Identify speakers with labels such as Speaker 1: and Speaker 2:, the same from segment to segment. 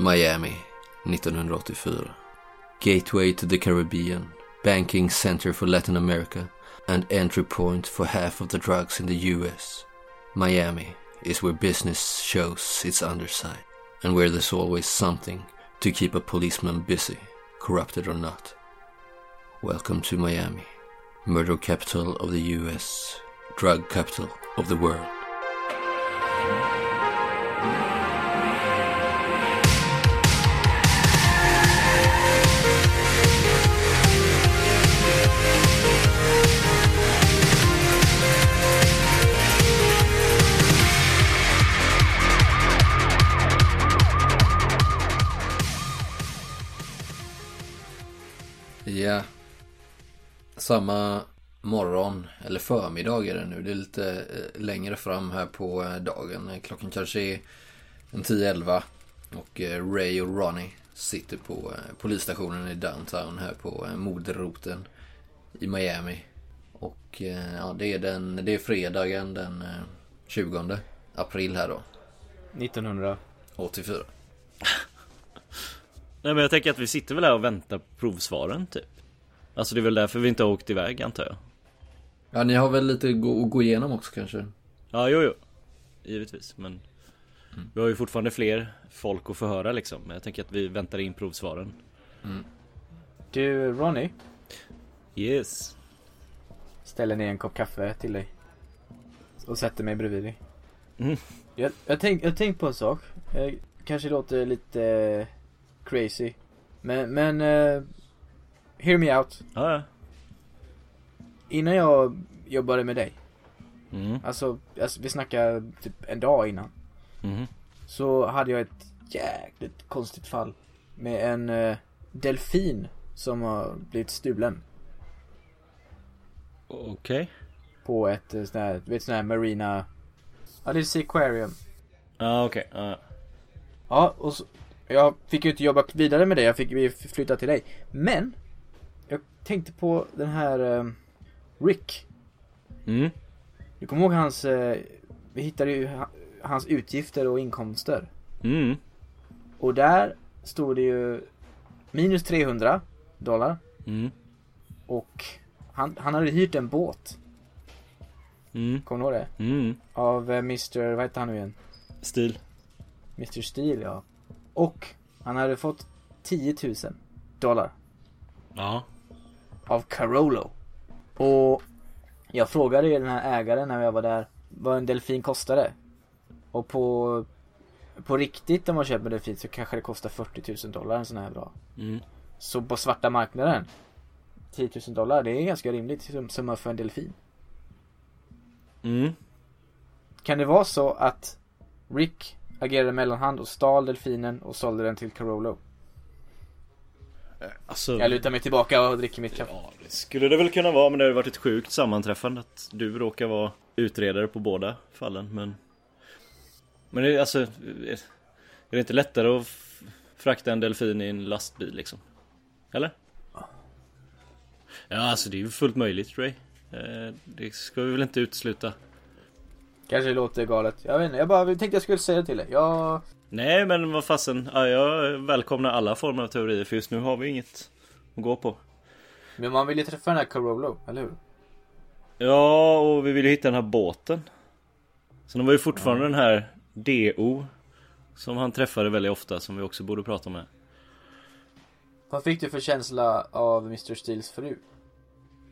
Speaker 1: Miami 1984. Gateway to the Caribbean, banking center for Latin America and entry point for half of the drugs in the US. Miami is where business shows its underside and where there's always something to keep a policeman busy, corrupted or not. Welcome to Miami, murder capital of the US, drug capital of the world. Ja. Samma morgon, eller förmiddag är det nu. Det är lite eh, längre fram här på eh, dagen. Klockan kanske är en 10-11. Och eh, Ray och Ronnie sitter på polisstationen i downtown här på moderroten i Miami. Och ja, det är, den, det är fredagen den 20 april här då.
Speaker 2: 1984.
Speaker 3: Nej men jag tänker att vi sitter väl här och väntar på provsvaren typ. Alltså det är väl därför vi inte har åkt iväg antar jag.
Speaker 1: Ja ni har väl lite att gå, gå igenom också kanske?
Speaker 3: Ja jo jo. Givetvis men mm. Vi har ju fortfarande fler folk att förhöra liksom. Men jag tänker att vi väntar in provsvaren.
Speaker 2: Mm. Du Ronny?
Speaker 3: Yes.
Speaker 2: Ställer ner en kopp kaffe till dig. Och sätter mig bredvid dig. Mm. Jag, jag tänkte tänk på en sak. Jag kanske låter lite crazy. Men, men uh, hear me out.
Speaker 3: Ja, ja.
Speaker 2: Innan jag jobbade med dig.
Speaker 3: Mm.
Speaker 2: Alltså, alltså, vi snackar typ en dag innan.
Speaker 3: Mm.
Speaker 2: Så hade jag ett jäkligt konstigt fall. Med en uh, delfin som har blivit stulen.
Speaker 3: Okej. Okay.
Speaker 2: På ett uh, sånt här, du vet sån här marina... Ja, det är Seaquarium.
Speaker 3: Ja, okej. Okay. Uh.
Speaker 2: Ja, och så, jag fick ju inte jobba vidare med det, jag fick flytta till dig. Men, jag tänkte på den här uh, Rick.
Speaker 3: Mm.
Speaker 2: Du kommer ihåg hans, uh, vi hittade ju hans utgifter och inkomster.
Speaker 3: Mm.
Speaker 2: Och där stod det ju minus 300 dollar.
Speaker 3: Mm.
Speaker 2: Och han, han hade hyrt en båt.
Speaker 3: Mm.
Speaker 2: Kommer du ihåg det?
Speaker 3: Mm.
Speaker 2: Av uh, Mr, vad heter han nu igen?
Speaker 3: Stil.
Speaker 2: Mr Steel ja. Och han hade fått 10 000 dollar.
Speaker 3: Ja.
Speaker 2: Av Carolo. Och jag frågade ju den här ägaren när jag var där vad en delfin kostade. Och på på riktigt om man köper en delfin så kanske det kostar 40 000 dollar en sån här bra.
Speaker 3: Mm.
Speaker 2: Så på svarta marknaden 10 000 dollar det är ganska rimligt summa för en delfin.
Speaker 3: Mm.
Speaker 2: Kan det vara så att Rick agerade mellanhand och stal delfinen och sålde den till Carolo.
Speaker 3: Alltså,
Speaker 2: jag lutar mig tillbaka och dricker mitt kaffe.
Speaker 3: Ja, det skulle det väl kunna vara men det har varit ett sjukt sammanträffande att du råkar vara utredare på båda fallen men Men det är alltså Är det inte lättare att frakta en delfin i en lastbil liksom? Eller? Ja alltså det är ju fullt möjligt Ray eh, Det ska vi väl inte utesluta
Speaker 2: Kanske låter galet. Jag vet inte, jag bara tänkte jag skulle säga det till dig. Jag...
Speaker 3: Nej men vad fasen, ja, jag välkomnar alla former av teorier för just nu har vi inget att gå på.
Speaker 2: Men man vill ju träffa den här Carolo, eller hur?
Speaker 3: Ja, och vi vill ju hitta den här båten. Sen var ju fortfarande ja. den här DO Som han träffade väldigt ofta, som vi också borde prata med.
Speaker 2: Vad fick du för känsla av Mr. Steels fru?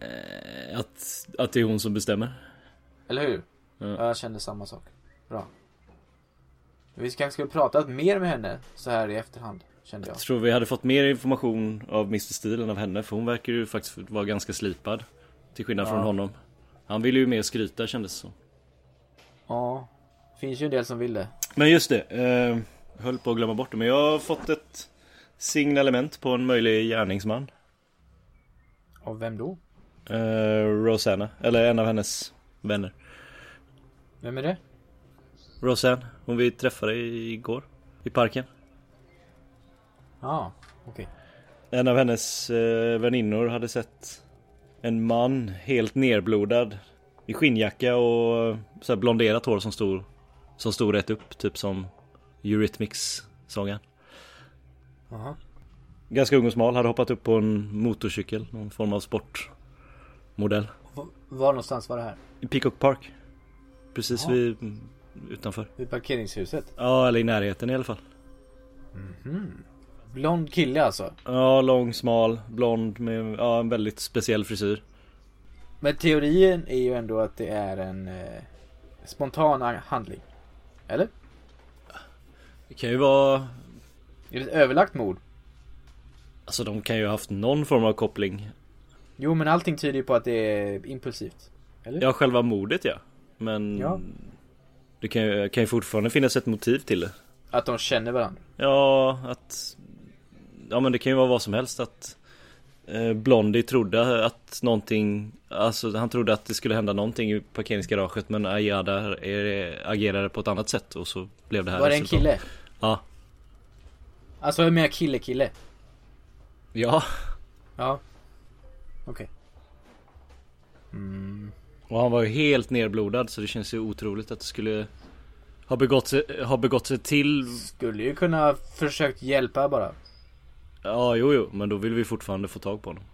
Speaker 3: Eh, att, att det är hon som bestämmer.
Speaker 2: Eller hur? Ja. Jag kände samma sak. Bra. Vi kanske skulle pratat mer med henne så här i efterhand. Kände jag.
Speaker 3: Jag tror vi hade fått mer information av Mr Steel än av henne. För hon verkar ju faktiskt vara ganska slipad. Till skillnad ja. från honom. Han ville ju mer skryta kändes det så.
Speaker 2: Ja. Finns ju en del som vill det.
Speaker 3: Men just det. Eh, höll på att glömma bort det. Men jag har fått ett signalement på en möjlig gärningsman.
Speaker 2: Av vem då?
Speaker 3: Eh, Rosanna. Eller en av hennes vänner.
Speaker 2: Vem är det?
Speaker 3: Rosanne, hon vi träffade igår i parken.
Speaker 2: Ja, ah, okej. Okay.
Speaker 3: En av hennes eh, väninnor hade sett en man helt nerblodad i skinnjacka och så här blonderat hår som stod som stod rätt upp, typ som Eurythmics sången.
Speaker 2: Jaha.
Speaker 3: Ganska ung och smal, hade hoppat upp på en motorcykel, någon form av sportmodell.
Speaker 2: V- Var någonstans var det här?
Speaker 3: I Peacock Park. Precis
Speaker 2: Ja.
Speaker 3: vid, mm, utanför.
Speaker 2: Vid parkeringshuset?
Speaker 3: Ja, eller i närheten i alla fall.
Speaker 2: Blond kille alltså?
Speaker 3: Ja, lång, smal, blond med ja, en väldigt speciell frisyr.
Speaker 2: Men teorin är ju ändå att det är en eh, spontan handling. Eller?
Speaker 3: Det kan ju vara,
Speaker 2: Är det ett överlagt mord?
Speaker 3: alltså de kan ju ha haft någon form av koppling.
Speaker 2: Jo men allting tyder ju på att det är impulsivt. Eller?
Speaker 3: Ja, själva mordet ja. Men
Speaker 2: Ja.
Speaker 3: det kan ju, kan ju fortfarande finnas ett motiv till det.
Speaker 2: Att de känner varandra.
Speaker 3: Ja, att... Ja men det kan ju vara vad som helst att eh, Blondie trodde att någonting Alltså han trodde att det skulle hända någonting i parkeringsgaraget men Ayada agerade på ett annat sätt och så blev det här
Speaker 2: Var det en kille?
Speaker 3: Ja.
Speaker 2: Alltså jag menar kille kille.
Speaker 3: Ja.
Speaker 2: Ja. Okej. Mm.
Speaker 3: Och han var ju helt nerblodad så det känns ju otroligt att det skulle ha begått sig, ha begått sig till
Speaker 2: Skulle ju kunna försökt hjälpa bara.
Speaker 3: Ja jo jo men då vill vi fortfarande få tag på honom.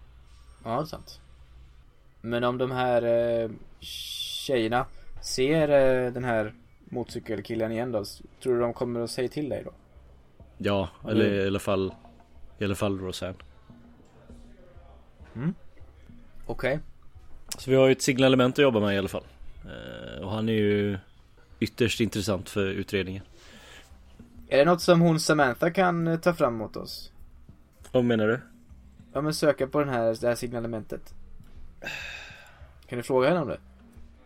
Speaker 2: Ja, det är sant. Men om de här eh, tjejerna ser eh, den här motorcykelkillen igen då? Tror du de kommer att säga till dig då?
Speaker 3: Ja, eller
Speaker 2: det-
Speaker 3: i alla fall I alla fall Roseanne.
Speaker 2: Okej.
Speaker 3: Så vi har ju ett signalement att jobba med i alla fall. Eh, och han är ju ytterst intressant för utredningen.
Speaker 2: Är det något som hon Samantha kan eh, ta fram mot oss?
Speaker 3: Vad menar du?
Speaker 2: Ja men söka på den här, det här signalementet. Kan du fråga henne om det?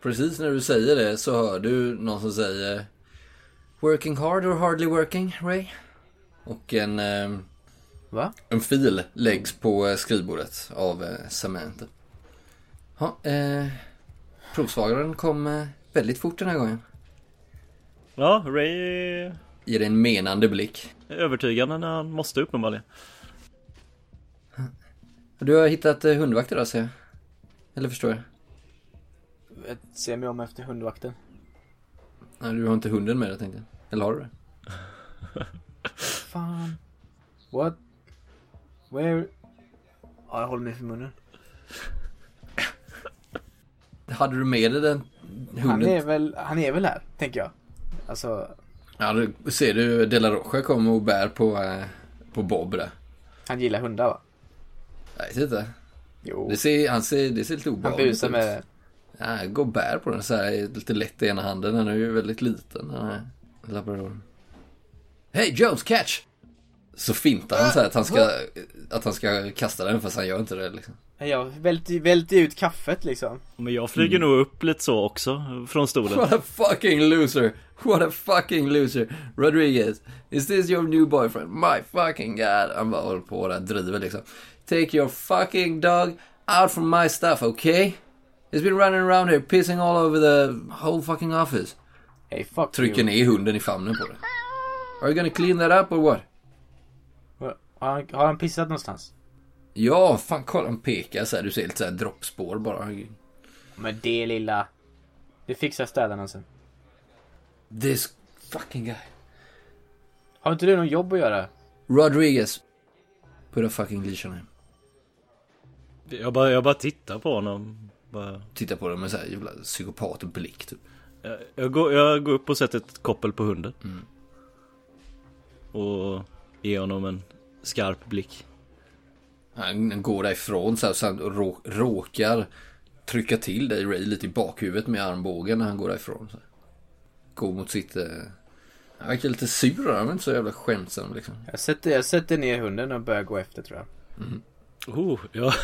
Speaker 1: Precis när du säger det så hör du någon som säger Working hard or hardly working, Ray? Och en, eh,
Speaker 2: Va?
Speaker 1: en fil läggs på skrivbordet av eh, Samantha. Ja, eh, provsvararen kom eh, väldigt fort den här gången.
Speaker 3: Ja, Ray
Speaker 1: Ger en menande blick.
Speaker 3: övertygande när han måste uppenbarligen.
Speaker 1: Du har hittat eh, hundvakt idag ser jag. Eller förstår jag?
Speaker 2: Jag ser mig om efter hundvakten.
Speaker 1: Nej, du har inte hunden med dig tänkte jag. Eller har du det?
Speaker 2: Fan. What? Where? Ja, jag håller mig för munnen.
Speaker 1: Hade du med dig den
Speaker 2: Han
Speaker 1: hunden?
Speaker 2: är väl, han är väl här, tänker jag. Alltså,
Speaker 1: Ja, du ser du De La Rocha kommer och bär på, eh, på Bob där.
Speaker 2: han gillar hundar va?
Speaker 1: Jag vet inte.
Speaker 2: Jo.
Speaker 1: Det ser, han ser, det ser lite
Speaker 2: Han
Speaker 1: obehagligt
Speaker 2: busar
Speaker 1: ut.
Speaker 2: med
Speaker 1: Ja, gå och bär på den så här lite lätt i ena handen. Den är ju väldigt liten den här labradoren. Hey Jones catch! Så fintar han så här att han ska, att han ska kasta den fast han gör inte det liksom.
Speaker 2: Jag välter, välter ut kaffet liksom.
Speaker 3: Men jag flyger nog upp lite så också från stolen.
Speaker 1: What a fucking loser! What a fucking loser! Rodriguez, is this your new boyfriend? My fucking god! Han bara håller på där, driver liksom. Take your fucking dog out from my stuff, okay? He's been running around here pissing all over the whole fucking office.
Speaker 2: Hey fuck
Speaker 1: Trycker
Speaker 2: you.
Speaker 1: ner hunden i famnen på det. Are you gonna clean that up or what?
Speaker 2: Har han, har han pissat någonstans?
Speaker 1: Ja, fan kolla han pekar så här. Du ser lite så här droppspår bara.
Speaker 2: Men det lilla. Det fixar städarna sen.
Speaker 1: This fucking guy.
Speaker 2: Har inte du någon jobb att göra?
Speaker 1: Rodriguez. Put a fucking leash on him.
Speaker 3: Jag bara, jag bara tittar på honom. Bara,
Speaker 1: Titta på det med så här jävla psykopatblick typ.
Speaker 3: jag, jag, går, jag går upp och sätter ett koppel på hunden.
Speaker 1: Mm.
Speaker 3: Och ger honom en skarp blick.
Speaker 1: Han går därifrån så här, han rå, råkar trycka till dig Ray lite i bakhuvudet med armbågen när han går därifrån. Så. Går mot sitt... Eh... Han verkar lite sur han är inte så jävla skämtsam liksom.
Speaker 2: Jag sätter, jag sätter ner hunden och börjar gå efter tror jag.
Speaker 3: Oh, ja.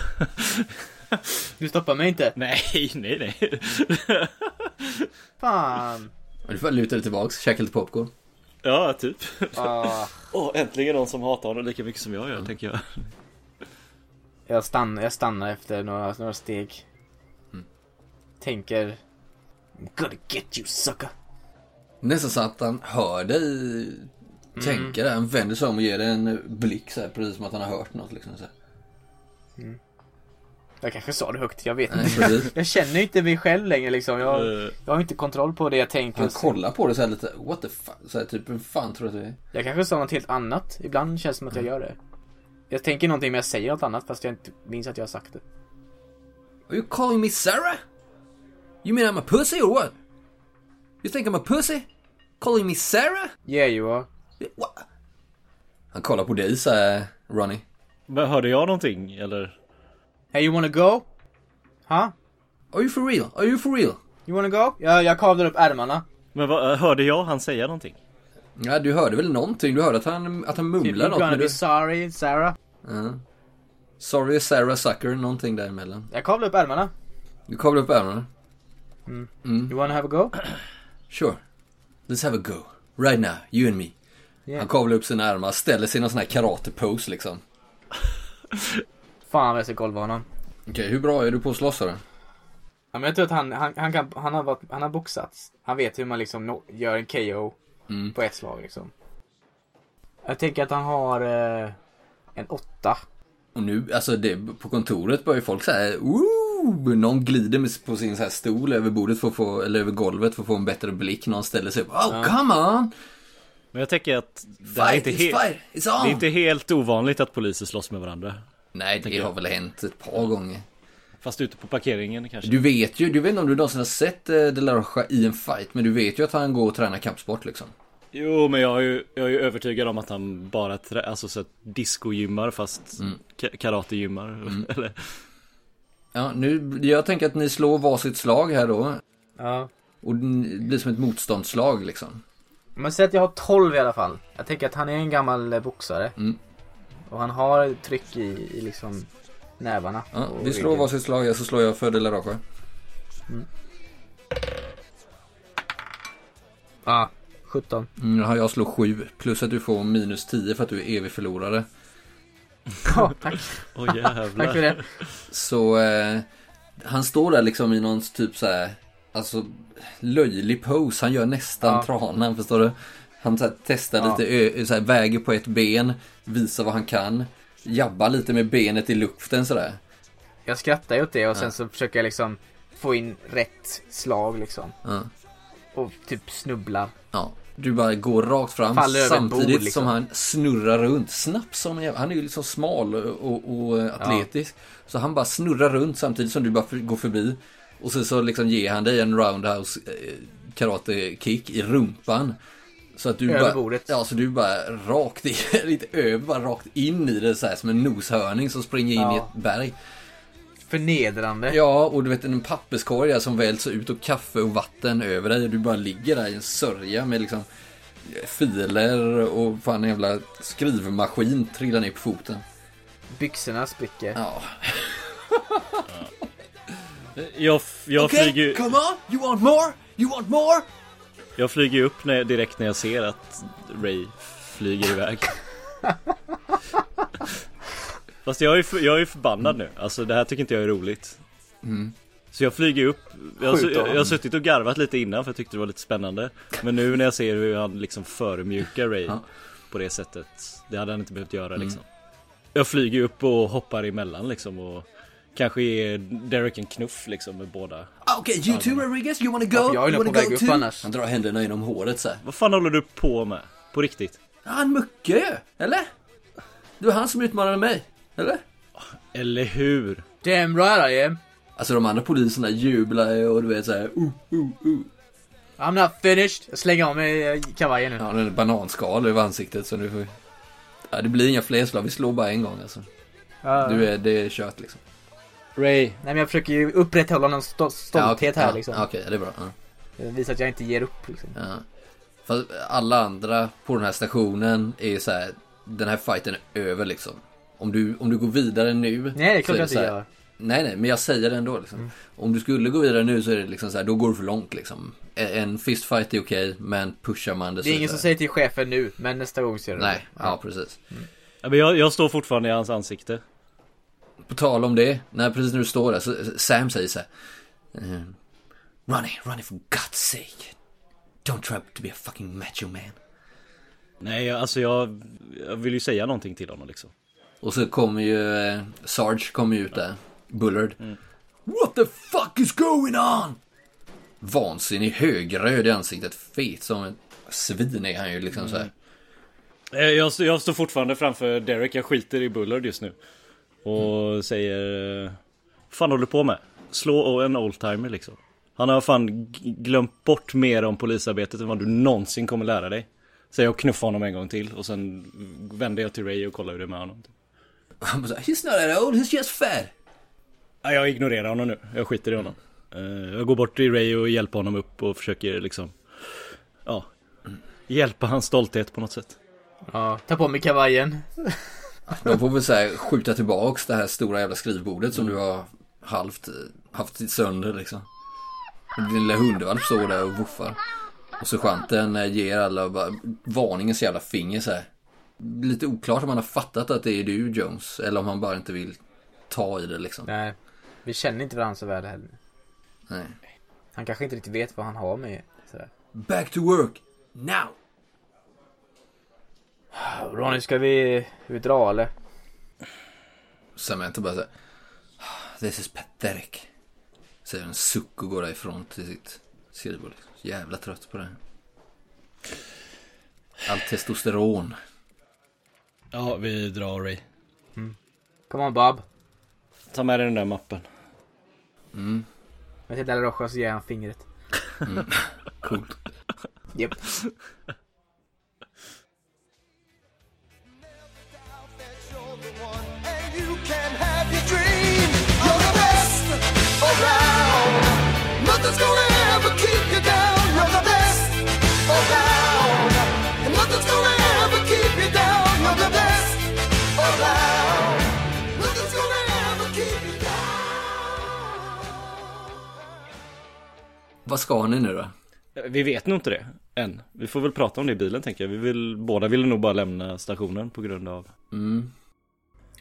Speaker 2: Du stoppar mig inte.
Speaker 3: nej, nej, nej.
Speaker 2: Fan.
Speaker 1: Du får luta dig tillbaks, käka lite popcorn.
Speaker 3: Ja, typ.
Speaker 2: Ah,
Speaker 3: Åh, äntligen någon som hatar honom lika mycket som jag gör, tänker jag.
Speaker 2: jag, stannar, jag stannar efter några, några steg. Tänker. I'm gonna get you sucker.
Speaker 1: Nästan så att han hör dig tänka det. Han vänder sig om och ger dig en blick så här, precis som att han har hört något liksom. Så här.
Speaker 2: Jag kanske sa det högt, jag vet
Speaker 1: Nej,
Speaker 2: inte. Jag känner inte mig själv längre liksom. Jag,
Speaker 3: Eh,
Speaker 2: jag har inte kontroll på det jag tänker.
Speaker 1: Han kollar på det så här lite, what the fuck? Så här, typ, vem fan tror du att det är?
Speaker 2: Jag kanske sa något helt annat. Ibland känns det som att jag gör det. Jag tänker någonting men jag säger något annat fast jag inte minns att jag har sagt det.
Speaker 1: Are you calling me Sarah? You mean I'm a pussy or what? You think I'm a pussy? Calling me Sarah?
Speaker 2: Yeah you are.
Speaker 1: What? Han kollar på dig så här, Ronnie.
Speaker 3: Men hörde jag någonting eller?
Speaker 2: Hey you wanna go? Huh?
Speaker 1: Are you for real? Are you for real?
Speaker 2: You wanna go? Ja, jag kavlar upp ärmarna.
Speaker 3: Men vad, hörde jag han säga någonting?
Speaker 1: Ja, du hörde väl någonting? Du hörde att han, att han
Speaker 2: Typ,
Speaker 1: mumlade
Speaker 2: you're
Speaker 1: något
Speaker 2: be
Speaker 1: du...
Speaker 2: sorry Sarah.
Speaker 1: Ja. Sorry Sarah Sucker, någonting däremellan.
Speaker 2: Jag kavlar upp ärmarna.
Speaker 1: Du kavlar upp ärmarna.
Speaker 2: You wanna have a go?
Speaker 1: Sure. Let's have a go. Right now, you and me.
Speaker 2: Yeah.
Speaker 1: Han kavlar upp sina armar, ställer sig i någon sån här karate-pose liksom.
Speaker 2: Fan vad jag ska golva honom.
Speaker 1: Okej, hur bra är du på att slåss då?
Speaker 2: Ja, men jag tror att han, han, han, kan, han, har, varit, han har boxats. Han vet hur man liksom nå- gör en KO
Speaker 1: Mm.
Speaker 2: på ett slag liksom. Jag tänker att han har eh, en åtta.
Speaker 1: Och nu, alltså det, på kontoret börjar folk säga Ooh! Någon glider med, på sin så här stol över bordet för att få, eller över golvet för att få en bättre blick. Någon ställer sig upp. Oh, come on!
Speaker 3: Men jag tänker att det här är
Speaker 1: Fight,
Speaker 3: inte,
Speaker 1: it's
Speaker 3: he-
Speaker 1: fight, it's on!
Speaker 3: det är inte helt ovanligt att poliser slåss med varandra.
Speaker 1: Nej, det har väl hänt ett par gånger.
Speaker 3: Fast ute på parkeringen kanske.
Speaker 1: Du vet ju, du vet inte om du någonsin har sett eh, De La Rocha i en fight, men du vet ju att han går och tränar kampsport liksom.
Speaker 3: Jo men jag är ju, jag är ju övertygad om att han bara trä, alltså så att discogymmar fast
Speaker 1: Mm.
Speaker 3: ka- karategymmar. Eller,
Speaker 1: Ja, nu, jag tänker att ni slår varsitt slag här då.
Speaker 2: Ja.
Speaker 1: Och det blir som ett motståndslag liksom.
Speaker 2: Men säg att jag har 12 i alla fall. Jag tänker att han är en gammal eh, boxare.
Speaker 1: Mm.
Speaker 2: Och han har tryck i, i liksom nävarna.
Speaker 1: Ja, vi slår
Speaker 2: ryggen.
Speaker 1: varsitt slag, jag så slår jag för De La Rocha.
Speaker 2: Ja, 17.
Speaker 1: Mm, jag slår 7, plus att du får minus 10 för att du är evig förlorare.
Speaker 2: Ja, tack.
Speaker 3: Åh
Speaker 2: Tack för
Speaker 3: jävlar.
Speaker 2: det.
Speaker 1: Så eh, han står där liksom i någon typ så här, alltså löjlig pose. Han gör nästan
Speaker 2: Ja.
Speaker 1: tranan, förstår du? Han så här, testar
Speaker 2: Ja.
Speaker 1: lite, ö, så här, väger på ett ben, visar vad han kan. Jabbar lite med benet i luften sådär.
Speaker 2: Jag skrattar ju åt det och sen
Speaker 1: Ja.
Speaker 2: så försöker jag liksom få in rätt slag liksom.
Speaker 1: Ja.
Speaker 2: Och typ snubblar.
Speaker 1: Ja, du bara går rakt fram
Speaker 2: Faller
Speaker 1: samtidigt
Speaker 2: bord, liksom.
Speaker 1: som han snurrar runt. Snabbt som en jävla- Han är ju liksom smal och, och eh, atletisk. Så han bara snurrar runt samtidigt som du bara går förbi. Och så, så liksom ger han dig en roundhouse eh, karate kick i rumpan. Så att du
Speaker 2: Över
Speaker 1: bara. Ja, så du bara rakt i, lite över, bara rakt in i det så här som en noshörning som springer in i
Speaker 2: Ja.
Speaker 1: ett berg.
Speaker 2: Förnedrande.
Speaker 1: Ja, och du vet en papperskorg där som välts ut och kaffe och vatten över dig och du bara ligger där i en sörja med liksom filer och fan en jävla skrivmaskin trillar ner på foten.
Speaker 2: Byxorna spricker.
Speaker 1: Ja.
Speaker 3: Jag, jag, flyger,
Speaker 1: come on! You want more? You want more?
Speaker 3: Jag flyger upp när, direkt när jag ser att Ray flyger iväg. Fast jag är, för- jag är förbannad nu. Alltså det här tycker inte jag är roligt.
Speaker 1: Mm.
Speaker 3: Så jag flyger upp. Jag, jag, jag har suttit och garvat lite innan för jag tyckte det var lite spännande. Men nu när jag ser hur han liksom förmjukar Ray
Speaker 1: Ja.
Speaker 3: på det sättet. Det hade han inte behövt göra liksom. Jag flyger upp och hoppar emellan liksom och kanske ger Derek en knuff liksom med båda.
Speaker 1: Okej, you too Rodriguez, you wanna go?
Speaker 2: Ja, jag är
Speaker 1: you
Speaker 2: på väg upp annars.
Speaker 1: Han drar händerna genom håret så här.
Speaker 3: Vad fan håller du på med? På riktigt?
Speaker 1: Ja, han muckar ju, eller? Det var han som utmanade mig, eller?
Speaker 3: Eller hur?
Speaker 2: Damn right I am.
Speaker 1: Alltså de andra poliserna jublar ju och du vet såhär, uh, uh, uh.
Speaker 2: I'm not finished. Jag slänger av mig eh, kavajen nu.
Speaker 1: Ja, den är bananskal över ansiktet så nu får vi... Ja, det blir inga fler slag, vi slår bara en gång alltså.
Speaker 2: Ja.
Speaker 1: Du är, det är kört liksom.
Speaker 3: Ray,
Speaker 2: Nej men jag försöker ju upprätthålla någon sto- stolthet
Speaker 1: ja, okej,
Speaker 2: här
Speaker 1: ja,
Speaker 2: liksom.
Speaker 1: Okej, det är bra. Ja.
Speaker 2: Visa att jag inte ger upp liksom.
Speaker 1: Ja. För alla andra på den här stationen är så här, den här fighten är över liksom. Om du, om du går vidare nu.
Speaker 2: Nej det är
Speaker 1: så
Speaker 2: klart jag
Speaker 1: så
Speaker 2: inte gör.
Speaker 1: Nej, nej, men jag säger det ändå liksom.
Speaker 2: Mm.
Speaker 1: Om du skulle gå vidare nu så är det liksom så här, då går du för långt liksom. En fistfight är okej, men pushar man det
Speaker 2: Det är
Speaker 1: så
Speaker 2: ingen
Speaker 1: så
Speaker 2: som säger till chefen nu, men nästa gång ser du
Speaker 1: Nej,
Speaker 2: det.
Speaker 1: ja precis.
Speaker 3: ja, men jag, jag står fortfarande i hans ansikte.
Speaker 1: På tal om det, när precis när du står där så Sam säger så här. ehm, Ronnie, Ronnie for God's sake. Don't try to be a fucking macho man.
Speaker 3: Nej, alltså jag, jag vill ju säga någonting till honom liksom.
Speaker 1: Och så kommer ju eh, Sarge kommer ut där. Bullard. What the fuck is going on? Vansinnig, högröd i ansiktet, fet som en svin är han ju liksom så här.
Speaker 3: Eh, Jag, jag står fortfarande framför Derek, jag skiter i Bullard just nu. Och säger... eh, fan håller du på med? Slå en oldtimer liksom. Han har fan glömt bort mer om polisarbetet än vad du någonsin kommer lära dig. Så jag knuffar honom en gång till och sen vänder jag till Ray och kollar hur det är med honom.
Speaker 1: Han bara He's not that old, he's just fat.
Speaker 3: Ja, jag ignorerar honom nu, jag skiter i honom. Eh, Jag går bort till Ray och hjälper honom upp och försöker liksom... Ja. Hjälpa hans stolthet på något sätt.
Speaker 2: Ja, ta på mig kavajen.
Speaker 1: De får väl så här skjuta tillbaks det här stora jävla skrivbordet som du har halvt haft sönder liksom. Och Din lilla hundvalp står där och vuffar. Och sergeanten eh, ger alla bara varningens jävla finger så här. Lite oklart om han har fattat att det är du Jones. Eller om han bara inte vill ta i det liksom.
Speaker 2: Nej, vi känner inte varandra så väl heller.
Speaker 1: Nej.
Speaker 2: Han kanske inte riktigt vet vad han har med sådär.
Speaker 1: Back to work, now!
Speaker 2: Ronny, ska vi, vi dra eller?
Speaker 1: Samantha bara så här. This is pathetic. Säger en suck och går därifrån till sitt skrivbord. Jävla trött på det. Allt testosteron.
Speaker 3: Ja, vi drar Ray.
Speaker 2: Come on Bob.
Speaker 3: Ta med dig den där mappen.
Speaker 1: Mm,
Speaker 2: Jag tittar Rocha så ger han fingret.
Speaker 1: coolt.
Speaker 2: Japp.
Speaker 4: And
Speaker 1: Vad ska ni nu då?
Speaker 3: Vi vet nog inte det än. Vi får väl prata om det i bilen tänker jag. Vi vill, båda ville nog bara lämna stationen på grund av...
Speaker 1: Mm.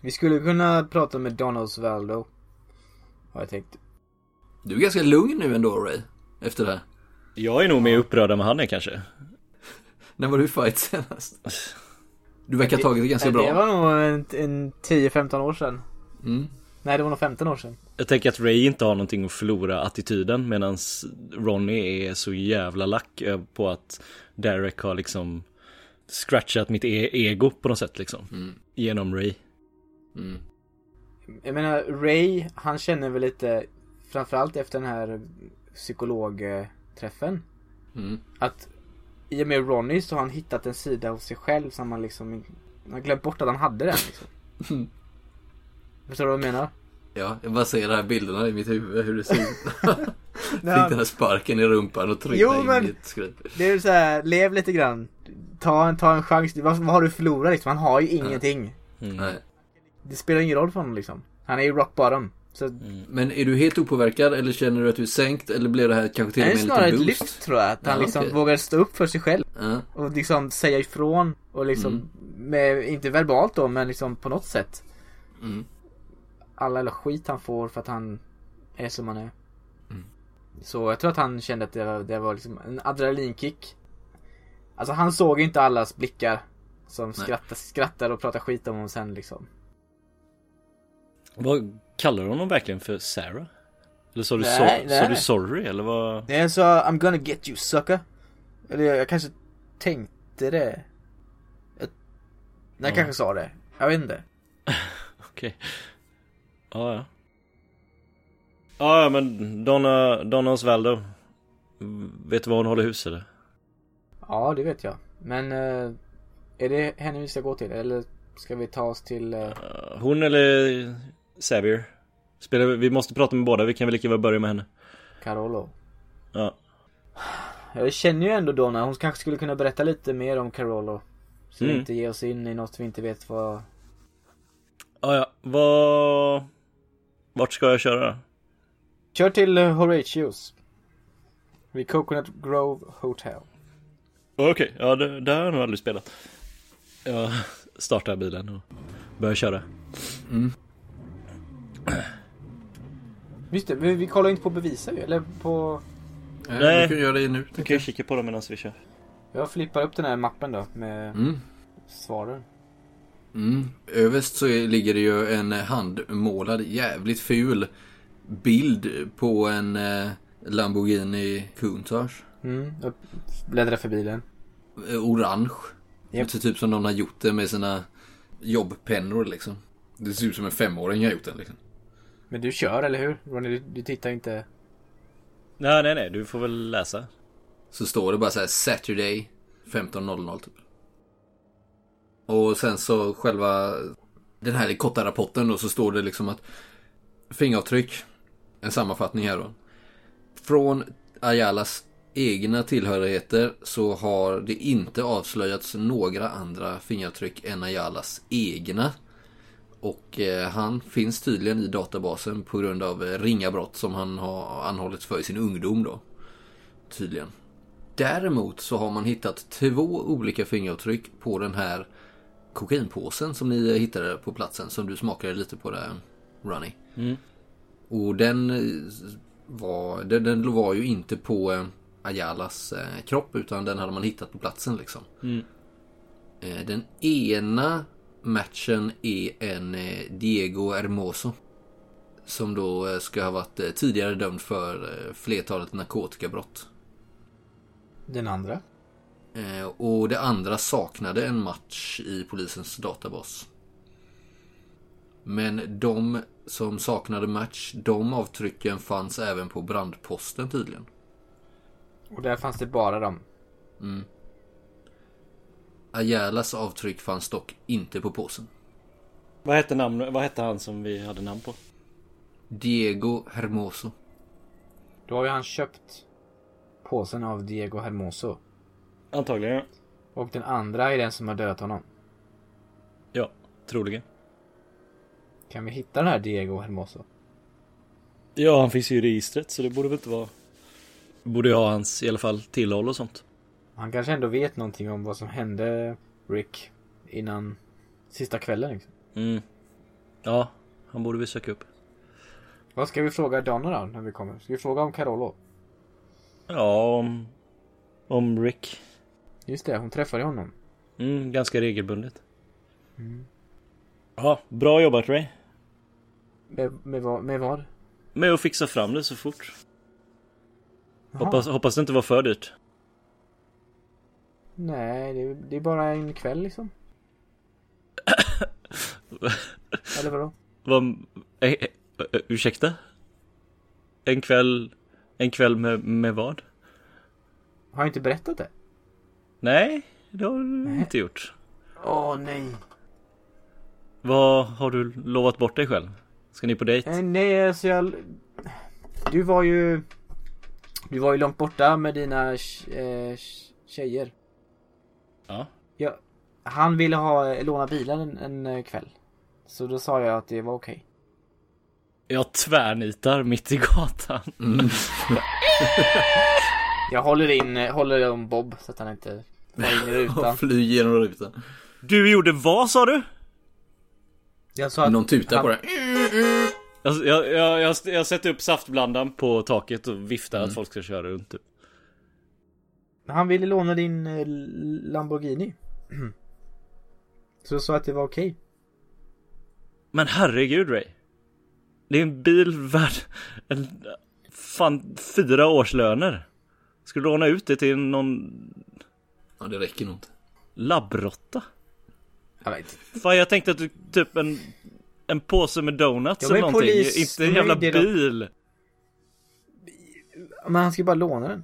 Speaker 2: Vi skulle kunna prata med Don Osvaldo. Har jag tänkt.
Speaker 1: Du är ganska lugn nu ändå Ray. Efter det här.
Speaker 3: Jag är nog mer upprörd än vad han är kanske.
Speaker 1: När var du fight senast? Du verkar ha tagit det ganska
Speaker 2: Nej, Det
Speaker 1: bra.
Speaker 2: var nog en, en 10-15 år sedan.
Speaker 1: Mm.
Speaker 2: Nej, det var nog 15 år sedan.
Speaker 3: Jag tänker att Ray inte har någonting att förlora attityden medan Ronny är så jävla lack på att Derek har liksom scratchat mitt e- ego på något sätt liksom.
Speaker 1: Mm.
Speaker 3: Genom Ray.
Speaker 1: Mm.
Speaker 2: Jag menar, Ray, han känner väl lite, framförallt efter den här psykologträffen.
Speaker 1: Mm.
Speaker 2: Att i och med Ronny så har han hittat en sida hos sig själv som han liksom, han har glömt bort att han hade den liksom. Förstår du vad jag menar?
Speaker 1: Ja, jag bara ser de här bilderna i mitt huvud hur det ser ut. Fick den här sparken i rumpan och tryckte in
Speaker 2: men-
Speaker 1: i ett skruv.
Speaker 2: Det är så här, lev lite grann. Ta en, ta en chans. Vad, vad har du förlorat liksom? Han har ju ingenting.
Speaker 3: Mm.
Speaker 2: Det spelar ingen roll för honom liksom. Han är ju rock bottom. Så
Speaker 1: Men är du helt opåverkad eller känner du att du är sänkt eller blev det här kanske till
Speaker 2: det
Speaker 1: och
Speaker 2: är
Speaker 1: med en
Speaker 2: snarare ett
Speaker 1: liten boost?
Speaker 2: lyft tror jag. Att han
Speaker 1: Ja,
Speaker 2: liksom
Speaker 1: okej.
Speaker 2: vågar stå upp för sig själv.
Speaker 1: Ja.
Speaker 2: Och liksom säga ifrån. Och liksom,
Speaker 1: Mm.
Speaker 2: med, inte verbalt då, men liksom på något sätt.
Speaker 1: Mm.
Speaker 2: Alla jävla skit han får för att han är som han är.
Speaker 1: Mm.
Speaker 2: Så jag tror att han kände att det var, det var liksom en adrenalinkick. Alltså han såg inte allas blickar. Som skrattar, skrattar och pratar skit om honom sen liksom.
Speaker 3: Vad kallar du honom verkligen för Sarah? Eller sa du,
Speaker 2: Nej,
Speaker 3: so-
Speaker 2: nej.
Speaker 3: sa du sorry eller vad?
Speaker 2: Det är så, I'm gonna get you sucker. Eller jag, jag kanske tänkte det. Jag, nej, jag
Speaker 3: Ja.
Speaker 2: kanske sa det. Jag vet inte.
Speaker 3: Okej. Ja, ja. Ja, ja, men Donna, Donna Osvaldo. Vet du var hon håller hus eller?
Speaker 2: Ja, det vet jag. Men eh, är det henne vi ska gå till? Eller ska vi ta oss till... eh,
Speaker 3: Uh, Hon eller Xavier? Spelar, vi vi måste prata med båda, vi kan väl lika väl börja med henne.
Speaker 2: Carolo?
Speaker 3: Ja.
Speaker 2: Jag känner ju ändå Donna. Hon kanske skulle kunna berätta lite mer om Carolo. Så vi
Speaker 3: Mm.
Speaker 2: inte ger oss in i något vi inte vet vad...
Speaker 3: Ja, ja. Vad... Vart ska jag köra?
Speaker 2: Kör till Horatius. Vid Coconut Grove Hotel.
Speaker 3: Okej, ja det, det har jag nog aldrig spelat. Jag startar bilen och börjar köra.
Speaker 2: Just det, vi, vi kollar inte på bevisa ju. Eller på...
Speaker 1: Nej. Du kan göra det nu.
Speaker 3: Du kan ju kika på dem medan vi kör.
Speaker 2: Jag flippar upp den här mappen då med
Speaker 1: Mm.
Speaker 2: svaren.
Speaker 1: Mm. Överst så ligger det ju en handmålad jävligt ful bild på en eh, Lamborghini Countach.
Speaker 2: Mm, jag bläddrar förbi den.
Speaker 1: Eh, Orange.
Speaker 2: Japp.
Speaker 1: Det ser typ som någon har gjort det med sina jobbpennor liksom. Det ser ut som en femåring har gjort den liksom.
Speaker 2: Men du kör, eller hur? Ronny, du, du tittar inte...
Speaker 3: Nej nej nej, du får väl läsa.
Speaker 1: Så står det bara så här Saturday 15.00 typ. Och sen så själva den här korta rapporten då så står det liksom att fingeravtryck, en sammanfattning här då. Från Ayalas egna tillhörigheter så har det inte avslöjats några andra fingeravtryck än Ayalas egna. Och eh, han finns tydligen i databasen på grund av eh, ringa brott som han har anhållits för i sin ungdom då. Tydligen. Däremot så har man hittat två olika fingeravtryck på den här kokainpåsen som ni hittade på platsen som du smakade lite på där Ronny.
Speaker 3: Mm.
Speaker 1: Och den eh, var, den, den var ju inte på eh, Ayalas eh, kropp utan den hade man hittat på platsen liksom.
Speaker 3: Mm.
Speaker 1: Eh, den ena matchen är en eh, Diego Hermoso. Som då eh, ska ha varit eh, tidigare dömd för flertalet narkotikabrott.
Speaker 2: Den andra?
Speaker 1: Och det andra saknade en match i polisens databas. Men de som saknade match, de avtrycken fanns även på brandposten tydligen.
Speaker 2: Och där fanns det bara dem.
Speaker 1: Mm. Ayalas avtryck fanns dock inte på påsen.
Speaker 3: Vad hette, namn, vad hette han som vi hade namn på?
Speaker 1: Diego Hermoso.
Speaker 2: Då har ju han köpt påsen av Diego Hermoso.
Speaker 3: Antagligen ja.
Speaker 2: Och den andra är den som har dödat honom.
Speaker 3: Ja, troligen.
Speaker 2: Kan vi hitta den här Diego Hermoso?
Speaker 3: Ja, han finns ju i registret så det borde väl inte vara... Borde ju ha hans i alla fall tillhåll och sånt.
Speaker 2: Han kanske ändå vet någonting om vad som hände Rick innan sista kvällen liksom.
Speaker 3: Mm. Ja, han borde vi söka upp.
Speaker 2: Vad ska vi fråga Donna då när vi kommer? Ska vi fråga om Carolo?
Speaker 3: Ja, om... Om Rick.
Speaker 2: Just det, hon träffade honom.
Speaker 3: Mm, ganska regelbundet. Ja, bra jobbat Ray.
Speaker 2: Med, med, vad, med vad?
Speaker 3: Med att fixa fram det så fort.
Speaker 2: Jaha.
Speaker 3: Hoppas, hoppas det inte var för dyrt.
Speaker 2: Nej, det, det är bara en kväll liksom. Eller vadå?
Speaker 3: Vad... Eh, eh, eh, ursäkta? En kväll... En kväll med, med vad?
Speaker 2: Har jag inte berättat det?
Speaker 3: Nej, det har du
Speaker 2: Nej.
Speaker 3: inte gjort.
Speaker 2: Åh nej.
Speaker 3: Vad har du lovat bort dig själv? Ska ni på dejt?
Speaker 2: Eh, nej, alltså jag... Du var ju... Du var ju långt borta med dina eh, tjejer.
Speaker 3: Ja.
Speaker 2: Ja, han ville ha, låna bilen en, en eh, kväll. Så då sa jag att det var okej.
Speaker 3: Jag tvärnitar mitt i gatan.
Speaker 2: Jag håller in, eh, håller om Bob så att han inte in i rutan.
Speaker 1: Flyg genom rutan.
Speaker 3: Du gjorde vad sa du?
Speaker 2: Jag sa att
Speaker 1: Någon tutar
Speaker 2: han,
Speaker 1: på det.
Speaker 3: Jag, jag, jag, jag, jag sätter upp saftblandaren på taket och viftar att folk ska köra runt typ.
Speaker 2: Han ville låna din eh, Lamborghini. Så jag sa att det var okej.
Speaker 3: Men herregud Ray. Det är en bil värd en, fan fyra årslöner. Ska du låna ut det till någon
Speaker 1: Ja, det räcker nog inte.
Speaker 3: labbrotta?
Speaker 2: Jag vet
Speaker 3: Fan jag tänkte att du typ en en påse med donuts eller någonting.
Speaker 2: polis-
Speaker 3: inte en jävla
Speaker 2: ju
Speaker 3: bil.
Speaker 2: Men han ska bara låna den.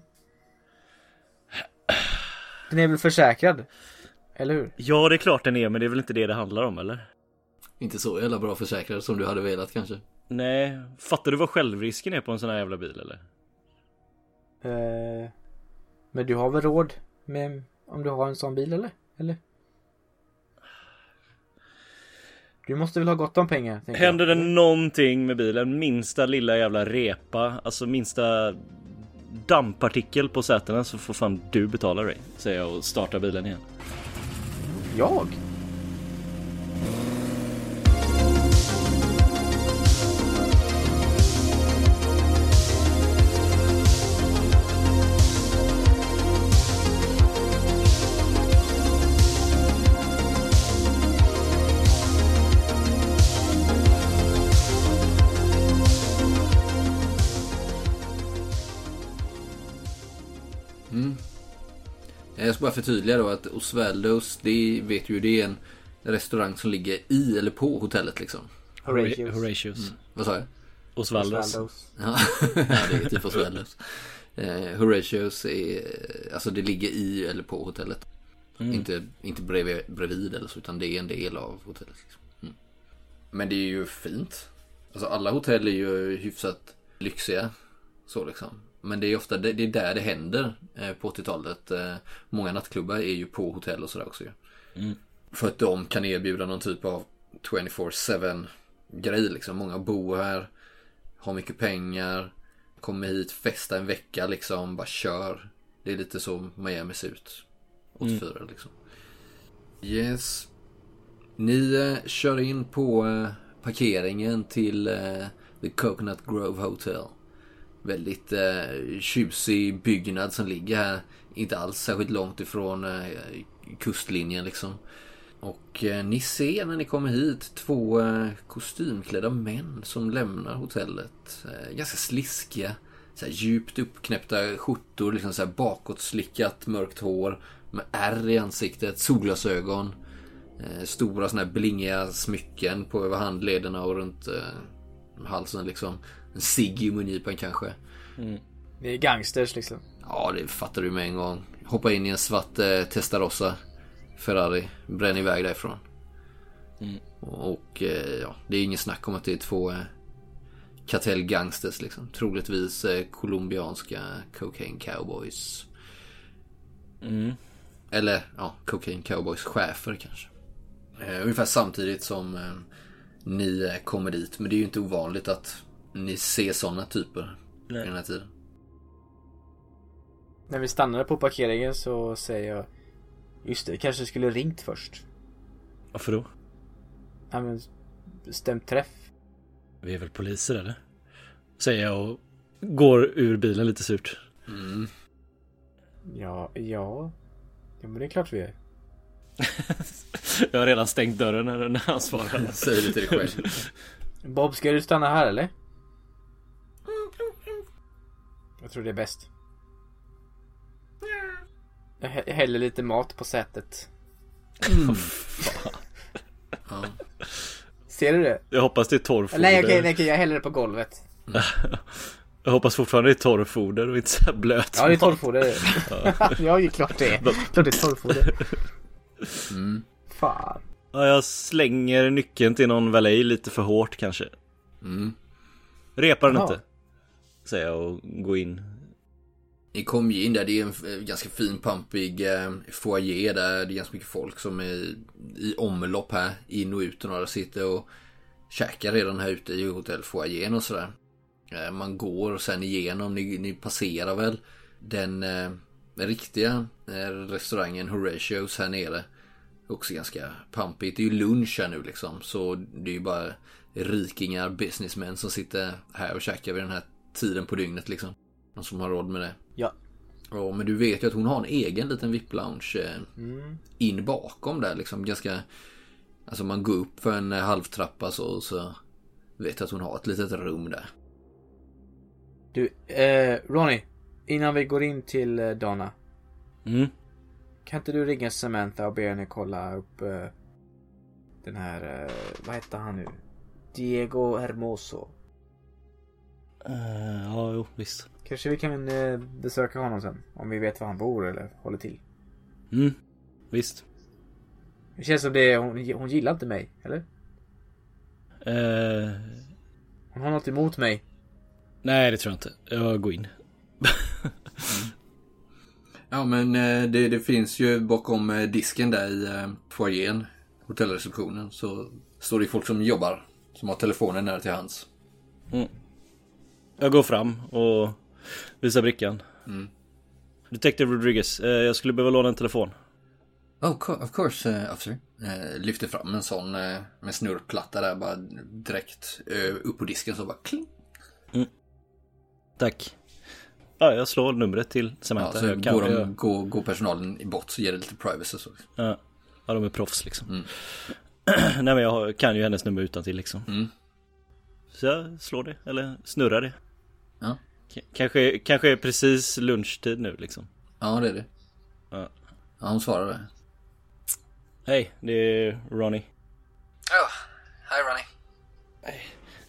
Speaker 2: Den är väl försäkrad? Eller hur?
Speaker 3: Ja det är klart den är men det är väl inte det det handlar om eller?
Speaker 1: Inte så jävla bra försäkrad som du hade velat kanske.
Speaker 3: Nej, fattar du vad självrisken är på en sån här jävla bil eller?
Speaker 2: Eh, men du har väl råd med om du har en sån bil eller? Eller? Du måste väl ha gott om pengar? tänker jag.
Speaker 3: Händer det någonting med bilen, minsta lilla jävla repa, alltså minsta dammpartikel på sätena så får fan du betala dig, säger jag och startar bilen igen.
Speaker 2: Jag?
Speaker 1: Jag ska bara förtydliga då att Osvaldos, det vet ju det är en restaurang som ligger i eller på hotellet liksom.
Speaker 2: Horatius.
Speaker 3: Horatius.
Speaker 1: Vad sa jag?
Speaker 3: Osvaldos.
Speaker 2: Osvaldos.
Speaker 1: Ja, det är typ Osvaldos. Eh, Horatius är, alltså det ligger i eller på hotellet. Inte, inte bredvid, bredvid eller så, utan det är en del av hotellet. Liksom. Mm. Men det är ju fint. Alltså alla hotell är ju hyfsat lyxiga. Så liksom. Men det är ofta, det, det är där det händer eh, på 80-talet. Eh, många nattklubbar är ju på hotell och sådär också ju. För att de kan erbjuda någon typ av 24-7 grej liksom. Många bor här, har mycket pengar, kommer hit, festar en vecka liksom, bara kör. Det är lite så Miami ser ut. 84 liksom. Yes. Ni eh, kör in på eh, parkeringen till eh, The Coconut Grove Hotel. Väldigt eh, tjusig byggnad som ligger här. Inte alls särskilt långt ifrån eh, kustlinjen liksom. Och eh, ni ser när ni kommer hit två eh, kostymklädda män som lämnar hotellet. Eh, ganska sliskiga. Så här, djupt uppknäppta skjortor, liksom så här bakåtslickat mörkt hår. Med ärr i ansiktet, solglasögon. Eh, stora såna här blingiga smycken på över handlederna och runt eh, halsen liksom. Cigg i mungipan kanske.
Speaker 2: Det är gangsters liksom.
Speaker 1: Ja, det fattar du med en gång. Hoppa in i en svart eh, Testarossa Ferrari. Bränn iväg därifrån. Och eh, ja, det är ingen snack om att det är två eh, kartellgangsters liksom. Troligtvis eh, colombianska cocaine cowboys. Eller ja, cocaine cowboys chefer kanske. Eh, ungefär samtidigt som eh, ni eh, kommer dit. Men det är ju inte ovanligt att ni ser sådana typer i den här tiden.
Speaker 2: När vi stannade på parkeringen så säger jag Just det, vi kanske skulle ringt först.
Speaker 3: Varför då?
Speaker 2: Ja men bestämt träff.
Speaker 3: Vi är väl poliser eller? Säger jag och går ur bilen lite surt.
Speaker 2: Ja, ja. Ja men det är klart vi är.
Speaker 3: Jag har redan stängt dörren när, när han svarar.
Speaker 1: Säg det till dig själv.
Speaker 2: Bob, ska du stanna här eller? Jag tror det är bäst. Jag hä- häller lite mat på sätet.
Speaker 1: Ja.
Speaker 2: Ser du det?
Speaker 3: Jag hoppas det är torrfoder.
Speaker 2: Nej okej, nej, okej, jag häller det på golvet.
Speaker 3: Jag hoppas fortfarande det är torrfoder och inte så här blöt
Speaker 2: Ja det är torrfoder. ja, det är klart det är. Klart det är torrfoder.
Speaker 1: Mm.
Speaker 2: Fan.
Speaker 3: Ja, jag slänger nyckeln till någon valet lite för hårt kanske.
Speaker 1: Mm.
Speaker 3: Repar den
Speaker 2: Jaha.
Speaker 3: inte. Säger jag och gå in.
Speaker 1: Ni kom ju in där, det är en eh, ganska fin pampig eh, foyer där. Det är ganska mycket folk som är i omlopp här. In och ut och några sitter och käkar redan här ute i hotellfoajén och sådär. Eh, man går sen igenom, ni, ni passerar väl den eh, riktiga eh, restaurangen Horatios här nere. Också ganska pampigt. Det är ju lunch här nu liksom. Så det är ju bara rikingar, businessmän som sitter här och käkar vid den här tiden på dygnet liksom. Någon som har råd med det.
Speaker 2: Ja.
Speaker 1: Ja, men du vet ju att hon har en egen liten VIP-lounge eh,
Speaker 2: Mm.
Speaker 1: in bakom där liksom. Ganska... Alltså man går upp för en eh, halvtrappa så, så vet jag att hon har ett litet rum där.
Speaker 2: Du, eh, Ronny. Innan vi går in till eh, Donna.
Speaker 3: Mm.
Speaker 2: Kan inte du ringa Samantha och be henne kolla upp eh, den här, eh, vad heter han nu? Diego Hermoso.
Speaker 3: Eh, ja, jo, visst.
Speaker 2: Kanske vi kan eh, besöka honom sen. Om vi vet var han bor eller håller till.
Speaker 3: Mm. Visst.
Speaker 2: Det känns som det, hon, hon gillar inte mig, eller?
Speaker 3: Eh,
Speaker 2: Hon har något emot mig.
Speaker 3: nej, det tror jag inte. Jag går in.
Speaker 1: Ja men det, det finns ju bakom disken där i foajén, hotellreceptionen, så står det folk som jobbar. Som har telefonen nära till hands.
Speaker 3: Jag går fram och visar brickan.
Speaker 1: Mm.
Speaker 3: Detective Rodriguez, eh, jag skulle behöva låna en telefon.
Speaker 1: Oh, co- of course uh, officer. Eh, lyfter fram en sån eh, med snurrplatta där bara direkt upp på disken så bara kling.
Speaker 3: Tack. Ja, jag slår numret till
Speaker 1: Ja,
Speaker 3: Samantha.
Speaker 1: så
Speaker 3: jag
Speaker 1: går, de,
Speaker 3: jag,
Speaker 1: går, går personalen i bort så ger det lite privacy så.
Speaker 3: ja, ja, de är proffs liksom.
Speaker 1: Mm.
Speaker 3: Nej men jag kan ju hennes nummer utan till liksom.
Speaker 1: Mm.
Speaker 3: Så jag slår det, eller snurrar det.
Speaker 1: Ja.
Speaker 3: K- kanske, kanske är precis lunchtid nu liksom.
Speaker 1: Ja det är det. Ja, hon svarade.
Speaker 3: Hej, det är Ronnie.
Speaker 1: Ja, hej Ronny.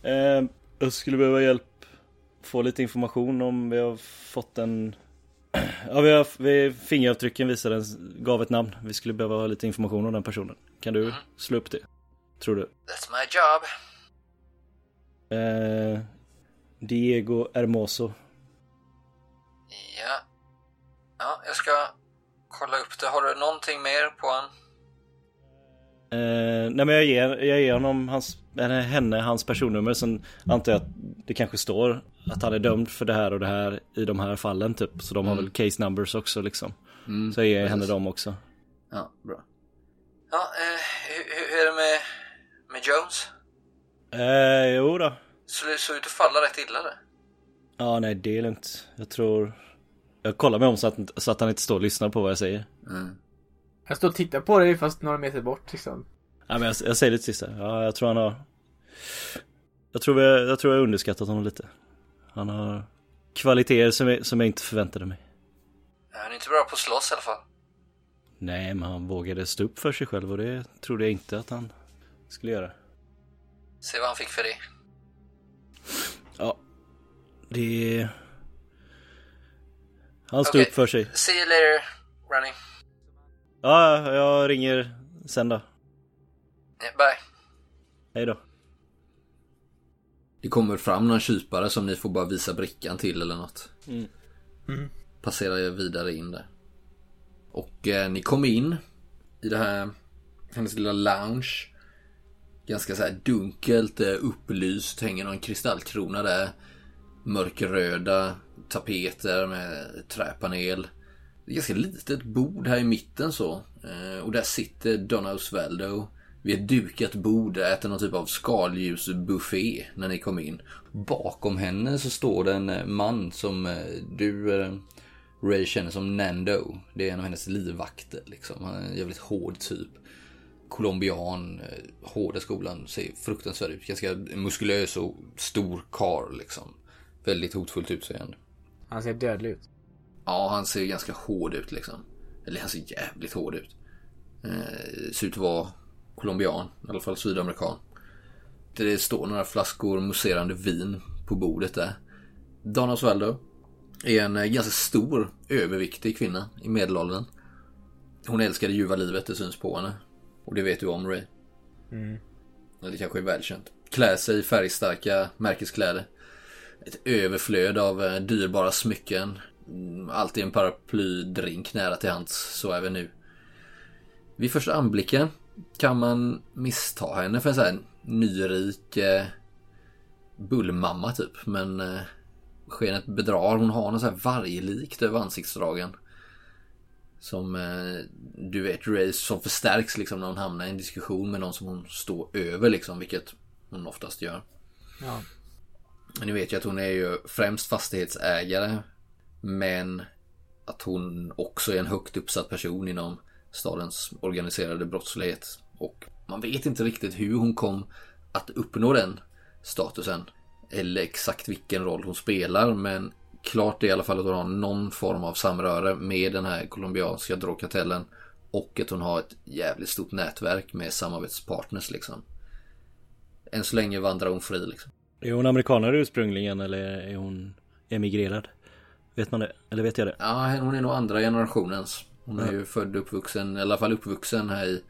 Speaker 3: Eh, jag skulle behöva hjälp. Få lite information om vi har fått en... Ja, vi har, vi, fingeravtrycken visade en, gav ett namn. Vi skulle behöva ha lite information om den personen. Kan du slå upp det? Tror du?
Speaker 1: That's my job.
Speaker 3: Eh, Diego Hermoso.
Speaker 1: Ja. Ja, jag ska kolla upp det. Har du någonting mer på han?
Speaker 3: Eh, nej men jag ger, jag ger honom hans, eller henne hans personnummer. Sen antar jag att det kanske står att han är dömd för det här och det här i de här fallen typ. Så de har väl case numbers också liksom.
Speaker 1: Mm,
Speaker 3: Så jag ger
Speaker 1: precis.
Speaker 3: henne dem också.
Speaker 1: Ja, bra. Ja, eh, hur, hur hur är det med, med Jones?
Speaker 3: Eh, jo då.
Speaker 1: Så det såg ut att falla rätt illa där.
Speaker 3: Ja nej det är lugnt. Jag tror... Jag kollar mig om så att, så att han inte står och lyssnar på vad jag säger.
Speaker 1: Mm.
Speaker 2: Jag står och tittar på dig fast några meter bort liksom.
Speaker 3: Ja, men jag, jag säger det till sista. Ja, jag tror han har... Jag tror, jag, jag tror jag underskattat honom lite. Han har kvaliteter som jag, som jag inte förväntade mig.
Speaker 1: Han är inte bra på att slåss i alla fall.
Speaker 3: Nej, men han vågade stå upp för sig själv och det trodde jag inte att han skulle göra.
Speaker 1: Se vad han fick för det.
Speaker 3: Ja, det... Han stod
Speaker 1: Okej.
Speaker 3: upp för sig.
Speaker 1: See you later, Ronny.
Speaker 3: Ja, jag ringer sen då.
Speaker 1: Yeah, bye.
Speaker 3: Hej då.
Speaker 1: Det kommer fram någon kypare som ni får bara visa brickan till eller något. Passerar jag vidare in där. Och eh, ni kommer in i det här, hennes lilla lounge. Ganska så här dunkelt eh, upplyst, hänger någon kristallkrona där. Mörkröda tapeter med träpanel. Det är ganska litet bord här i mitten så. Eh, och där sitter Donna Osvaldo vid ett dukat bord och äter någon typ av skaldjursbuffé när ni kom in. Bakom henne så står det en eh, man som du Ray känner som Nando. Det är en av hennes livvakter liksom. Han är en jävligt hård typ. Colombian, eh, hårda skolan, ser fruktansvärd ut. Ganska muskulös och stor karl liksom. Väldigt hotfullt utseende.
Speaker 2: Han ser dödlig ut.
Speaker 1: Ja, han ser ganska hård ut liksom. Eller han ser jävligt hård ut. Eh, ser ut att vara colombian, i alla fall sydamerikan. Det står några flaskor mousserande vin på bordet där. Donna Osvaldo är en eh, ganska stor, överviktig kvinna i medelåldern. Hon älskar det ljuva livet, det syns på henne. Och det vet du om Ray. Ja, Det kanske är välkänt. Klär sig i färgstarka märkeskläder. Ett överflöd av eh, dyrbara smycken. Mm, Alltid en paraplydrink nära till hands, så även nu. Vid första anblicken kan man missta henne för en sån här nyrik eh, bullmamma typ. Men eh, skenet bedrar. Hon har något så här varglikt över ansiktsdragen. Som eh, du vet Ray som förstärks liksom när hon hamnar i en diskussion med någon som hon står över liksom. Vilket hon oftast gör.
Speaker 2: Ja.
Speaker 1: Ni vet ju att hon är ju främst fastighetsägare. Men att hon också är en högt uppsatt person inom stadens organiserade brottslighet. Och man vet inte riktigt hur hon kom att uppnå den statusen. Eller exakt vilken roll hon spelar. Men klart är i alla fall att hon har någon form av samröre med den här colombianska drogkartellen. Och att hon har ett jävligt stort nätverk med samarbetspartners liksom. Än så länge vandrar hon fri liksom.
Speaker 3: Är hon amerikanare ursprungligen eller är hon emigrerad? Vet man det? Eller vet jag det?
Speaker 1: Ja, hon är nog andra generationens. Hon är ju född och uppvuxen, i alla fall uppvuxen här i...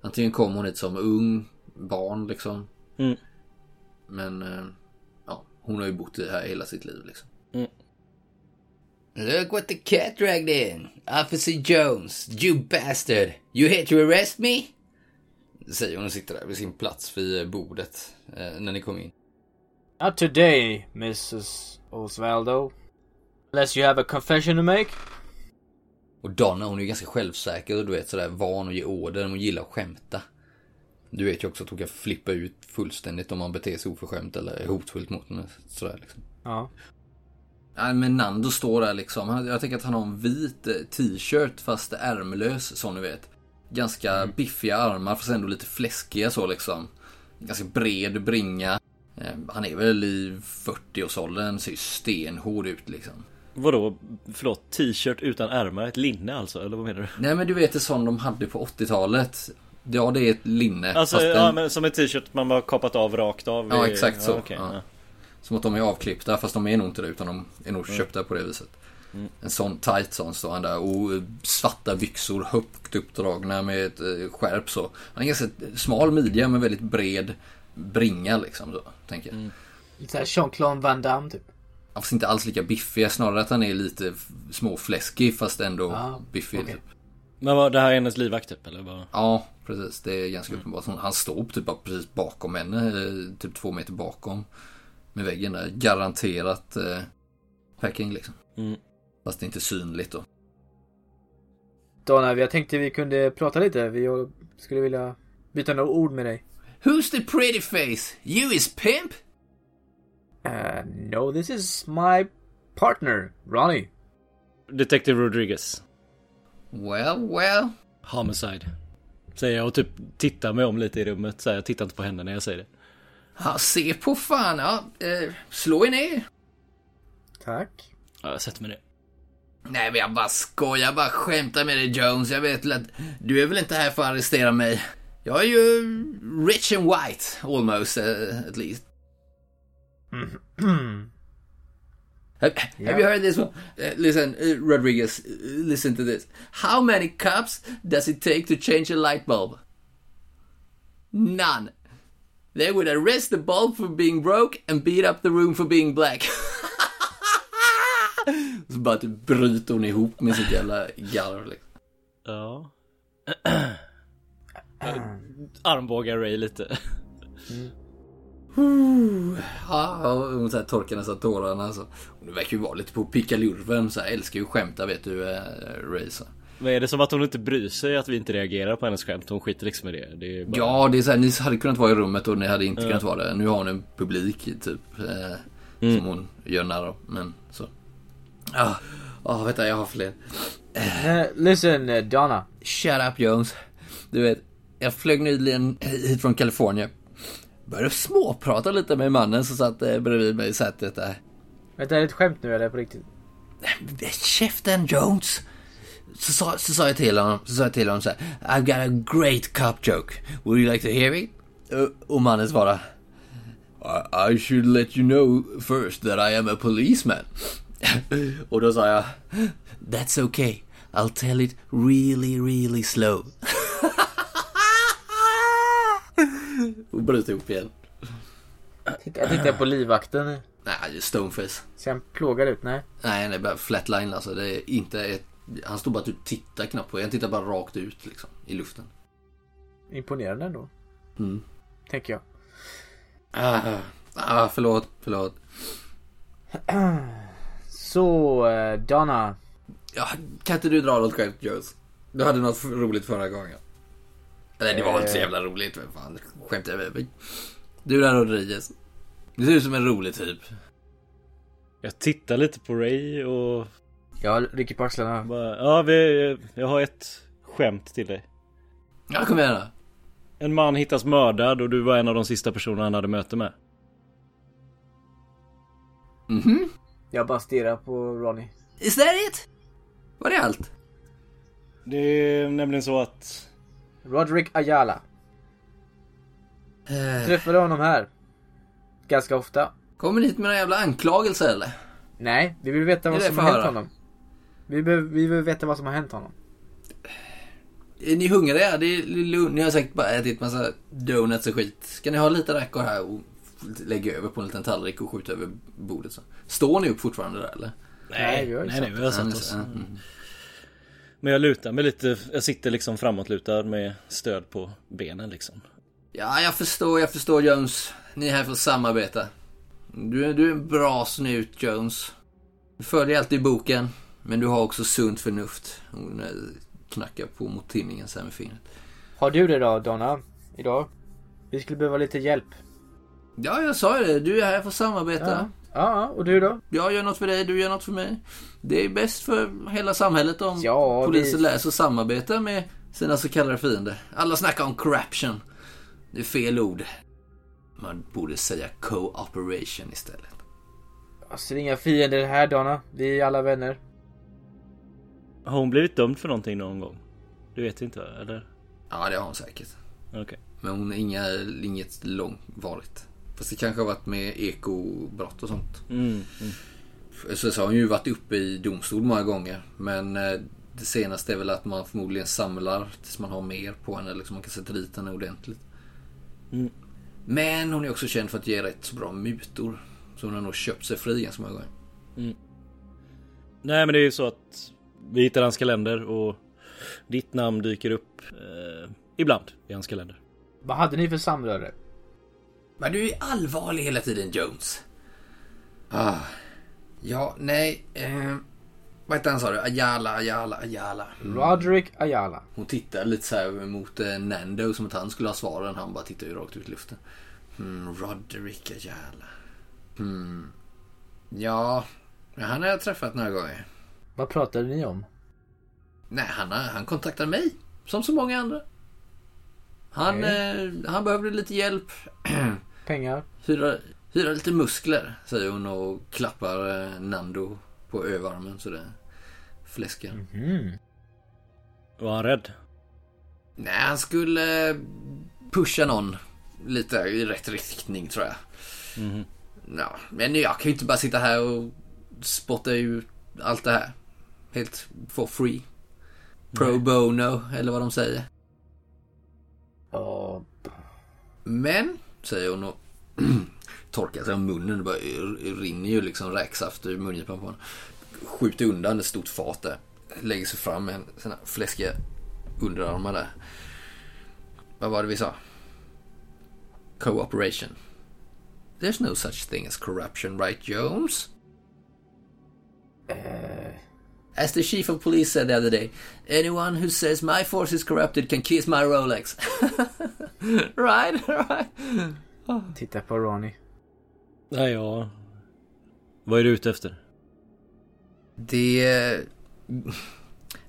Speaker 1: Antingen kom hon hit som ung barn liksom.
Speaker 3: Mm.
Speaker 1: Men eh, ja, hon har ju bott här hela sitt liv liksom.
Speaker 3: Mm.
Speaker 1: Look what the cat dragged in. Officer Jones, you bastard. You here to arrest me? Säger hon och sitter där vid sin plats vid bordet eh, när ni kom in.
Speaker 2: Not today, Mrs. Osvaldo. Unless you have a confession to make.
Speaker 1: Och Donna hon är ju ganska självsäker och du vet sådär van att ge order. Hon gillar att skämta. Du vet ju också att hon kan flippa ut fullständigt om man beter sig oförskämt eller är hotfullt mot henne. Sådär liksom.
Speaker 2: Ja.
Speaker 1: Nej men Nando står där liksom. Jag tänker att han har en vit eh, t-shirt fast ärmlös som ni vet. Ganska biffiga armar fast ändå lite fläskiga så liksom. Ganska bred bringa. Eh, Han är väl i 40-årsåldern, ser ju stenhård ut liksom.
Speaker 3: Vadå? Förlåt, t-shirt utan ärmar? Ett linne alltså? Eller vad menar du?
Speaker 1: Nej men du vet det sån de hade på 80-talet. Ja det är ett linne.
Speaker 3: Alltså, ja
Speaker 1: den-
Speaker 3: men som en t-shirt man bara kapat av rakt av?
Speaker 1: Ja,
Speaker 3: i-
Speaker 1: exakt så. Ja.
Speaker 3: ja.
Speaker 1: Som att de är avklippta fast de är nog inte det utan de är nog köpta på det viset.
Speaker 3: Mm.
Speaker 1: En sån tight sån står han där och eh, svarta byxor högt uppdragna med ett eh, skärp så. Han en ganska smal midja men väldigt bred bringa liksom så, tänker
Speaker 3: Mm.
Speaker 1: jag.
Speaker 2: Lite såhär Jean-Claude Van Damme typ.
Speaker 1: Ja, Fast inte alls lika biffig, snarare att han är lite småfläskig fast ändå
Speaker 2: Ah,
Speaker 1: biffig.
Speaker 2: okej.
Speaker 1: Typ.
Speaker 3: Men vad, det här är hennes livvakt typ eller? Vad?
Speaker 1: Ja, precis. Det är ganska uppenbart. Han står typ bara precis bakom henne, eh, typ två meter bakom. Med väggen där. Garanterat eh, packing liksom.
Speaker 3: Mm.
Speaker 1: Fast det är inte synligt då.
Speaker 2: Donna, jag tänkte vi kunde prata lite. Vi skulle vilja byta några ord med dig.
Speaker 1: Who's the pretty face? You is pimp?
Speaker 2: Uh, no, this is my partner, Ronnie.
Speaker 3: Detective Rodriguez.
Speaker 1: Well, well.
Speaker 3: Homicide. Säger jag och typ tittar mig om lite i rummet. Så här, jag tittar inte på henne när jag säger det.
Speaker 1: Ja, se på fan. Ja, eh, slå er ner.
Speaker 2: Tack.
Speaker 3: Ja, jag sätter mig ner.
Speaker 1: Nej, men jag bara skojar. Jag bara skämtar med dig Jones. Jag vet väl att du är väl inte här för att arrestera mig. Jag är ju rich and white, almost, uh, at least. Have, have you heard this one? Uh, listen, uh, Rodriguez, uh, listen to this. How many cups does it take to change a light bulb? None. They would arrest the bulb for being broke and beat up the room for being black. Så bara typ bryter hon ihop med sitt jävla garv liksom.
Speaker 3: Ja. Armbågar Ray lite.
Speaker 1: Ja, och hon så här torkar nästan tårarna. Så. Hon verkar ju vara lite på pickalurven. Så här, älskar ju skämta vet du, äh, Ray. Så.
Speaker 3: Men är det som att hon inte bryr sig att vi inte reagerar på hennes skämt? Hon skiter liksom i det. det är bara...
Speaker 1: Ja, det är så här, ni hade kunnat vara i rummet och ni hade inte kunnat vara det. Nu har hon en publik typ. Eh, Som hon gör narr av. Men så. Ja, oh, vänta jag har fler.
Speaker 2: Uh, listen, uh, Donna.
Speaker 1: Shut up Jones. Du vet, jag flög nyligen hit från Kalifornien. Började småprata lite med mannen som satt eh, bredvid mig i sätet där.
Speaker 2: Vänta, är det ett skämt nu eller på riktigt?
Speaker 1: Käften Jones! Så sa, så sa jag till honom, så sa jag till honom så här, I've got a great cop joke. Would you like to hear it? Och- Och mannen svarade, I, I should let you know first that I am a policeman. Och då sa jag, That's okay. I'll tell it really, really slow. Och bröt ihop igen.
Speaker 2: Jag tittar på livvakten.
Speaker 1: Nej, det är stoneface.
Speaker 2: Ser han plågad ut? Nej.
Speaker 1: Nej, det är bara flatline alltså. Det är inte ett... Han står bara att du tittar knappt på. Han tittar bara rakt ut liksom. I luften.
Speaker 2: Imponerande ändå.
Speaker 1: Mm.
Speaker 2: Tänker jag.
Speaker 1: Ah, ah, förlåt, förlåt.
Speaker 2: Så, uh, Donna.
Speaker 1: Ja, kan inte du dra något skämt Joes? Du hade något roligt förra gången. Nej, det var inte så jävla roligt. Men fan, skämt jag med. Du där Rodriguez. Du ser ut som en rolig typ.
Speaker 3: Jag tittar lite på Ray och
Speaker 2: Jag rycker på axlarna.
Speaker 3: bara, ja vi, jag har ett skämt till dig.
Speaker 1: Ja, kom igen då.
Speaker 3: En man hittas mördad och du var en av de sista personerna han hade möte med.
Speaker 1: Mhm.
Speaker 2: Jag bara stirrar på Ronnie.
Speaker 1: Is that it? Var det allt?
Speaker 3: Det är nämligen så att
Speaker 2: Roderick Ayala.
Speaker 1: Eh,
Speaker 2: Träffade honom här. Ganska ofta.
Speaker 1: kommer ni hit med några jävla anklagelser eller?
Speaker 2: Nej, vi vill veta vad som har hänt
Speaker 1: höra.
Speaker 2: honom. Vi behöver, vi vill veta vad som har hänt honom.
Speaker 1: Är ni hungriga? Det är lugnt. Ni har säkert bara ätit massa donuts och skit. Ska ni ha lite räkor här och lägga över på en liten tallrik och skjuta över bordet så? Står ni upp fortfarande där eller?
Speaker 2: Nej, vi har
Speaker 3: nej, vi har satt oss.
Speaker 1: ja, mm.
Speaker 3: Men jag lutar mig lite, jag sitter liksom framåtlutad med stöd på benen liksom.
Speaker 1: Ja, jag förstår, jag förstår Jones. Ni är här för att samarbeta. Du, är- du är en bra snut Jones. Du följer alltid boken. Men du har också sunt förnuft. Hon eh, knackar på mot tinningen så här med fingret.
Speaker 2: Har du det då, Donna? Idag? Vi skulle behöva lite hjälp.
Speaker 1: Ja, jag sa ju det. Du är här för att samarbeta.
Speaker 2: Ja. Ja, och du då?
Speaker 1: Jag gör något för dig, du gör något för mig. Det är bäst för hela samhället om
Speaker 2: Ja,
Speaker 1: polisen
Speaker 2: vi-
Speaker 1: lär sig att samarbeta med sina så kallade fiender. Alla snackar om corruption. Det är fel ord. Man borde säga cooperation istället.
Speaker 2: Jag ser inga fiender här Donna. Vi är alla vänner.
Speaker 3: Har hon blivit dömd för någonting någon gång? Du vet inte eller?
Speaker 1: Ja, det har hon säkert.
Speaker 3: Okej.
Speaker 1: Men hon är inga, inget långvarigt. Fast det kanske har varit med ekobrott och sånt.
Speaker 3: Mm, mm.
Speaker 1: Så, så har hon ju varit uppe i domstol många gånger. Men eh, det senaste är väl att man förmodligen samlar tills man har mer på henne. Liksom man kan sätta dit henne ordentligt.
Speaker 3: Mm.
Speaker 1: Men hon är också känd för att ge rätt så bra mutor. Så hon har nog köpt sig fri ganska många gånger.
Speaker 3: Nej men det är ju så att vi hittar hans kalender och ditt namn dyker upp eh, ibland i hans kalender.
Speaker 2: Vad hade ni för samröre?
Speaker 1: Men du är allvarlig hela tiden Jones. Ah. Ja, nej. Eh, vad hette han sa du? Ayala, Ayala, Ayala.
Speaker 2: Roderick Ayala.
Speaker 1: Hon tittar lite så här mot eh, Nando som att han skulle ha svaren. Han bara tittar ju rakt ut i luften. Hmm, Roderick Ayala. Hmm. Ja, han har jag träffat några gånger.
Speaker 2: Vad pratade ni om?
Speaker 1: Nej, han, han kontaktade mig. Som så många andra. Han, eh, han behövde lite hjälp.
Speaker 2: Pengar?
Speaker 1: Hyra, hyra lite muskler, säger hon och klappar eh, Nando på överarmen så det fläskar.
Speaker 2: Mm.
Speaker 3: Var han rädd?
Speaker 1: Nej, han skulle eh, pusha någon lite i rätt riktning tror jag.
Speaker 3: Mhm.
Speaker 1: Ja, men jag kan ju inte bara sitta här och spotta ut allt det här. Helt for free. Pro bono, eller vad de säger.
Speaker 2: Ja.
Speaker 1: Men, säger hon och torkar sig om munnen. Det bara rinner ju liksom räksaft ur mungipan på honom. Skjuter undan ett stort fat där. Lägger sig fram med här fläskiga underarmar där. Vad var det vi sa? Cooperation. There's no such thing as corruption, right Jones? As the chief of police said the other day, anyone who says my force is corrupted can kiss my Rolex. right, right.
Speaker 2: Titta på Ronnie.
Speaker 3: Nej ja. Vad är du ute efter?
Speaker 1: Det är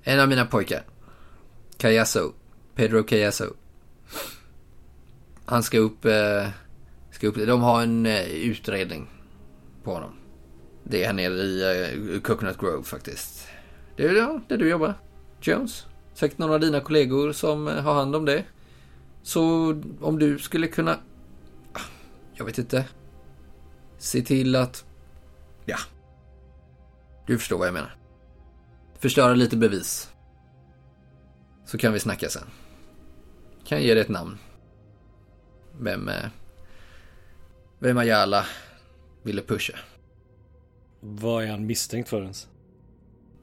Speaker 1: en av mina pojkar. Cayasso. Pedro Cayasso. Han ska upp, eh, ska upp. De har en eh, utredning på honom. Det är här nere i eh, Coconut Grove faktiskt. Det är ja, där du jobbar. Jones. Säkert några av dina kollegor som eh, har hand om det. Så om du skulle kunna... Ah, jag vet inte. Se till att... Ja. Du förstår vad jag menar. Förstöra lite bevis. Så kan vi snacka sen. Kan jag ge dig ett namn. Vem... Eh, vem Ayala ville pusha.
Speaker 3: Vad är han misstänkt för ens?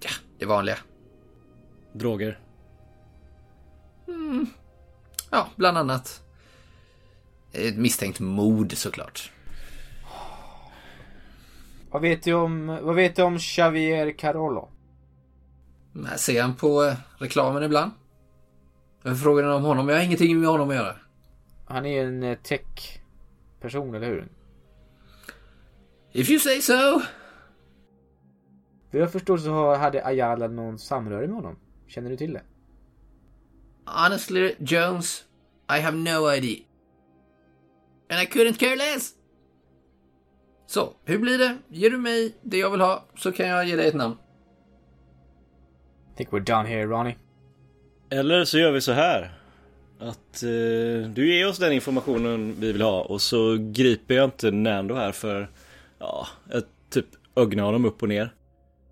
Speaker 1: Ja, det vanliga.
Speaker 3: Droger?
Speaker 1: Ja, bland annat. Ett misstänkt mord såklart.
Speaker 2: Vad vet du om, vad vet du om Xavier Carollo?
Speaker 1: Här ser han på eh, reklamen ibland. Jag frågar om honom. Jag har ingenting med honom att göra.
Speaker 2: Han är en eh, tech-person, eller hur?
Speaker 1: If you say so.
Speaker 2: Vad jag förstår så hade Ayala någon samröre med honom. Känner du till det?
Speaker 1: Honestly, Jones, I have no idea. And I couldn't care less. Så, hur blir det? Ger du mig det jag vill ha så kan jag ge dig ett namn.
Speaker 2: Think we're done here, Ronnie.
Speaker 3: Eller så gör vi så här. Att eh, du ger oss den informationen vi vill ha och så griper jag inte Nando här för ja, jag typ ögnar honom upp och ner.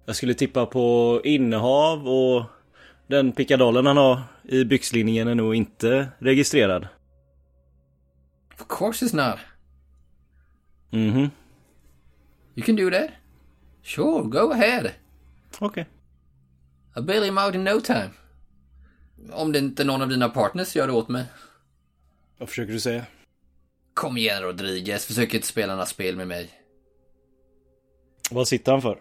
Speaker 3: Jag skulle tippa på innehav och den pickadollen han har i byxlinningen är nog inte registrerad.
Speaker 1: Of course it's not.
Speaker 3: Mhm,
Speaker 1: You can do that. Sure, go ahead.
Speaker 3: okej.
Speaker 1: I'll bail him out in no time. Om det inte någon av dina partners gör det åt mig.
Speaker 3: Vad försöker du säga?
Speaker 1: Kom igen Rodriguez, försök inte spela några spel med mig.
Speaker 3: Vad sitter han för?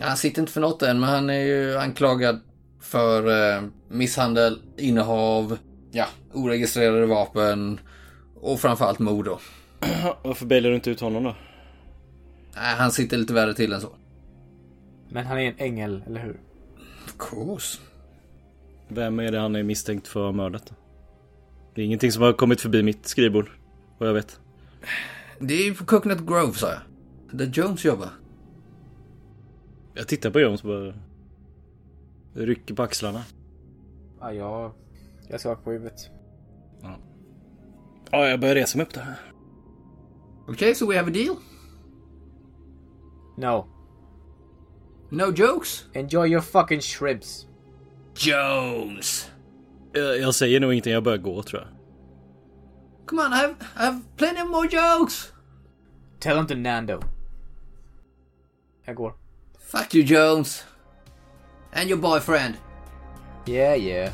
Speaker 1: Han sitter inte för något än, men han är ju anklagad för eh, misshandel, innehav, ja, oregistrerade vapen och framförallt mord då.
Speaker 3: Varför bailar du inte ut honom då?
Speaker 1: Nej, han sitter lite värre till än så.
Speaker 2: Men han är en ängel, eller hur?
Speaker 1: Of course.
Speaker 3: Vem är det han är misstänkt för att ha mördat? Det är ingenting som har kommit förbi mitt skrivbord, vad jag vet.
Speaker 1: Det är ju på Coconut Grove, sa jag. Där Jones jobbar.
Speaker 3: Jag tittar på Jones och bara rycker på axlarna.
Speaker 2: Ja, jag... Jag skakar på huvudet.
Speaker 3: Ja, jag börjar resa mig upp där.
Speaker 1: Okay, so we have a deal?
Speaker 2: No.
Speaker 1: No jokes?
Speaker 2: Enjoy your fucking shribs.
Speaker 1: Jones!
Speaker 3: Jag, jag säger nog ingenting, jag börjar gå tror jag.
Speaker 1: Come on, I have, I have plenty more jokes!
Speaker 2: Tell him to Nando. Jag går.
Speaker 1: Fuck you Jones! And your boyfriend.
Speaker 2: Yeah, yeah.